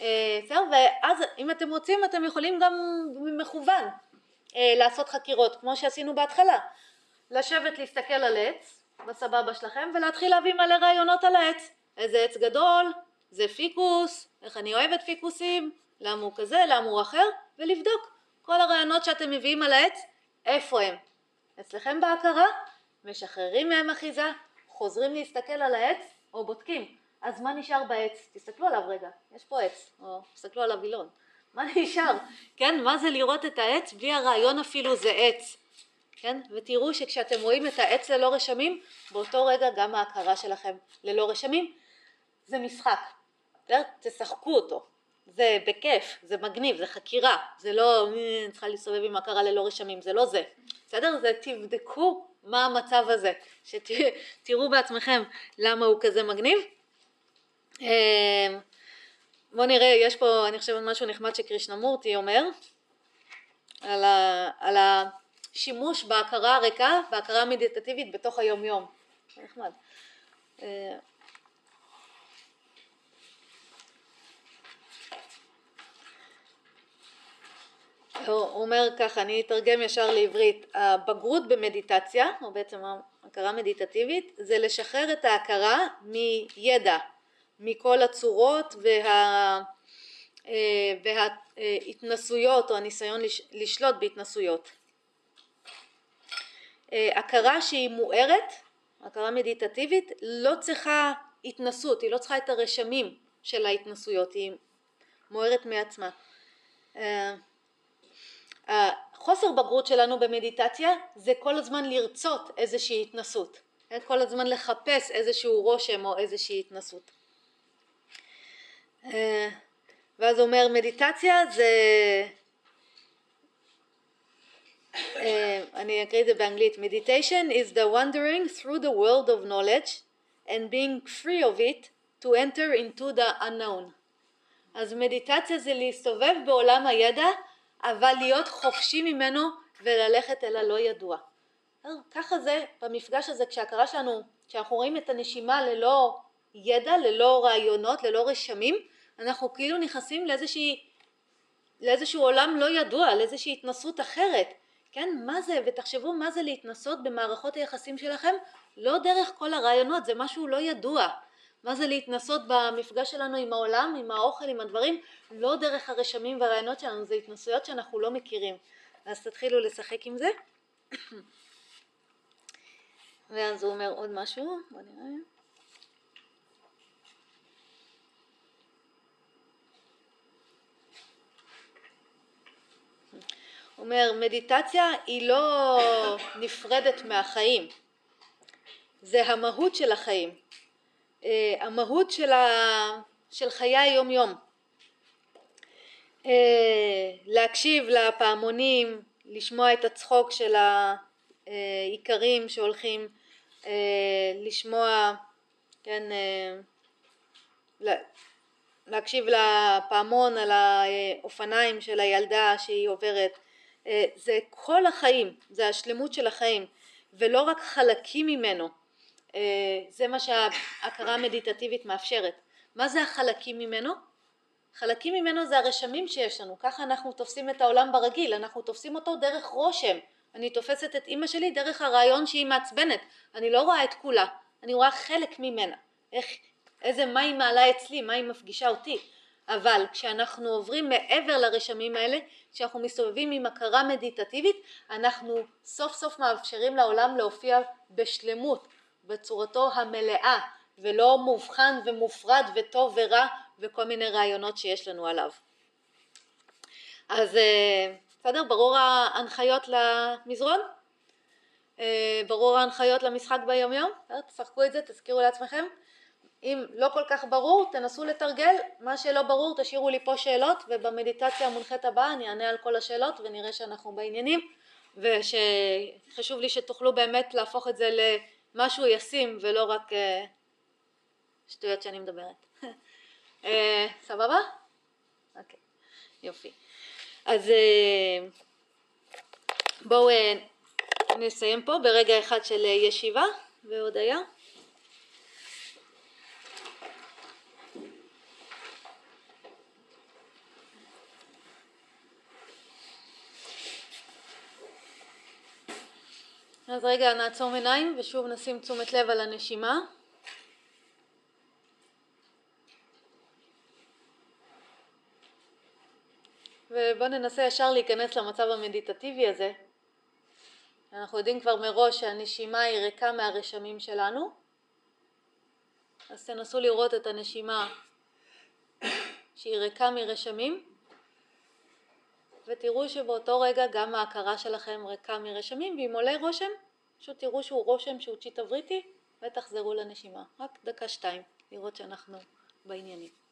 אה, בסדר? ואז אם אתם רוצים אתם יכולים גם מכוון אה, לעשות חקירות כמו שעשינו בהתחלה. לשבת להסתכל על עץ בסבבה שלכם ולהתחיל להביא מלא רעיונות על העץ. איזה עץ גדול, זה פיקוס, איך אני אוהבת פיקוסים, למה הוא כזה, למה הוא אחר ולבדוק כל הרעיונות שאתם מביאים על העץ איפה הם. אצלכם בהכרה משחררים מהם אחיזה חוזרים להסתכל על העץ או בודקים אז מה נשאר בעץ? תסתכלו עליו רגע, יש פה עץ, או תסתכלו על הווילון. מה <laughs> נשאר? כן, מה זה לראות את העץ בלי הרעיון אפילו זה עץ, כן? ותראו שכשאתם רואים את העץ ללא רשמים, באותו רגע גם ההכרה שלכם ללא רשמים זה משחק? תשחקו אותו, זה בכיף, זה מגניב, זה חקירה, זה לא אני צריכה להסתובב עם הכרה ללא רשמים, זה לא זה, בסדר? זה תבדקו מה המצב הזה, שתראו <laughs> בעצמכם למה הוא כזה מגניב. אמ, בואו נראה, יש פה אני חושבת משהו נחמד שקרישנמורטי אומר על, ה, על השימוש בהכרה הריקה, בהכרה המדיטטיבית בתוך היום יום, נחמד. אה, הוא אומר ככה, אני אתרגם ישר לעברית, הבגרות במדיטציה, או בעצם הכרה מדיטטיבית, זה לשחרר את ההכרה מידע, מכל הצורות וה, אה, וההתנסויות או הניסיון לשלוט בהתנסויות. אה, הכרה שהיא מוארת, הכרה מדיטטיבית, לא צריכה התנסות, היא לא צריכה את הרשמים של ההתנסויות, היא מוארת מעצמה. אה, החוסר בגרות שלנו במדיטציה זה כל הזמן לרצות איזושהי התנסות? כל הזמן לחפש איזשהו רושם או איזושהי התנסות. אה, ואז הוא אומר מדיטציה זה, אה, אני אקריא את זה באנגלית, meditation is the wandering through the world of knowledge and being free of it to enter into the unknown. אז מדיטציה זה להסתובב בעולם הידע אבל להיות חופשי ממנו וללכת אל הלא ידוע. ככה זה במפגש הזה כשההכרה שלנו, כשאנחנו רואים את הנשימה ללא ידע, ללא רעיונות, ללא רשמים, אנחנו כאילו נכנסים לאיזושהי, לאיזשהו עולם לא ידוע, לאיזושהי התנסות אחרת. כן, מה זה, ותחשבו מה זה להתנסות במערכות היחסים שלכם, לא דרך כל הרעיונות, זה משהו לא ידוע. מה זה להתנסות במפגש שלנו עם העולם, עם האוכל, עם הדברים, לא דרך הרשמים והרעיונות שלנו, זה התנסויות שאנחנו לא מכירים. אז תתחילו לשחק עם זה. <coughs> ואז הוא אומר עוד משהו, בוא נראה. הוא אומר, מדיטציה היא לא נפרדת מהחיים, זה המהות של החיים. אה, המהות של, ה... של חיי היום יום. אה, להקשיב לפעמונים, לשמוע את הצחוק של האיכרים שהולכים, אה, לשמוע, כן, להקשיב לפעמון על האופניים של הילדה שהיא עוברת, זה כל החיים, זה השלמות של החיים ולא רק חלקים ממנו אה, זה מה שההכרה המדיטטיבית מאפשרת. מה זה החלקים ממנו? חלקים ממנו זה הרשמים שיש לנו, ככה אנחנו תופסים את העולם ברגיל, אנחנו תופסים אותו דרך רושם. אני תופסת את אימא שלי דרך הרעיון שהיא מעצבנת, אני לא רואה את כולה, אני רואה חלק ממנה, איך, איזה, מה היא מעלה אצלי, מה היא מפגישה אותי. אבל כשאנחנו עוברים מעבר לרשמים האלה, כשאנחנו מסתובבים עם הכרה מדיטטיבית, אנחנו סוף סוף מאפשרים לעולם להופיע בשלמות, בצורתו המלאה ולא מובחן ומופרד וטוב ורע וכל מיני רעיונות שיש לנו עליו. אז אה, בסדר? ברור ההנחיות למזרון? אה, ברור ההנחיות למשחק ביומיום? תשחקו את זה, תזכירו לעצמכם. אם לא כל כך ברור, תנסו לתרגל, מה שלא ברור תשאירו לי פה שאלות ובמדיטציה המונחית הבאה אני אענה על כל השאלות ונראה שאנחנו בעניינים ושחשוב לי שתוכלו באמת להפוך את זה ל... משהו ישים ולא רק אה, שטויות שאני מדברת. <laughs> אה, סבבה? אוקיי, יופי. אז אה, בואו נסיים פה ברגע אחד של ישיבה והודיה. אז רגע נעצום עיניים ושוב נשים תשומת לב על הנשימה. ובואו ננסה ישר להיכנס למצב המדיטטיבי הזה. אנחנו יודעים כבר מראש שהנשימה היא ריקה מהרשמים שלנו, אז תנסו לראות את הנשימה שהיא ריקה מרשמים ותראו שבאותו רגע גם ההכרה שלכם ריקה מרשמים, ואם עולה רושם, פשוט תראו שהוא רושם שהוא צ'יטה בריטי, ותחזרו לנשימה. רק דקה-שתיים, לראות שאנחנו בעניינים.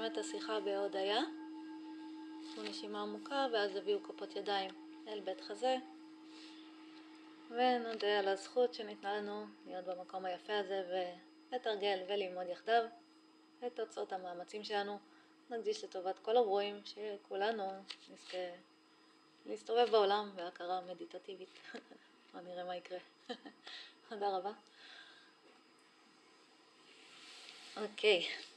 נסיים את השיחה בהודיה. קחו נשימה עמוקה ואז הביאו כפות ידיים אל בית חזה ונודה על הזכות שניתנה לנו להיות במקום היפה הזה ולתרגל וללמוד יחדיו את תוצאות המאמצים שלנו. נקדיש לטובת כל הברואים שכולנו נזכה להסתובב בעולם בהכרה מדיטטיבית. <laughs> בוא נראה מה יקרה. <laughs> תודה רבה. אוקיי. Okay.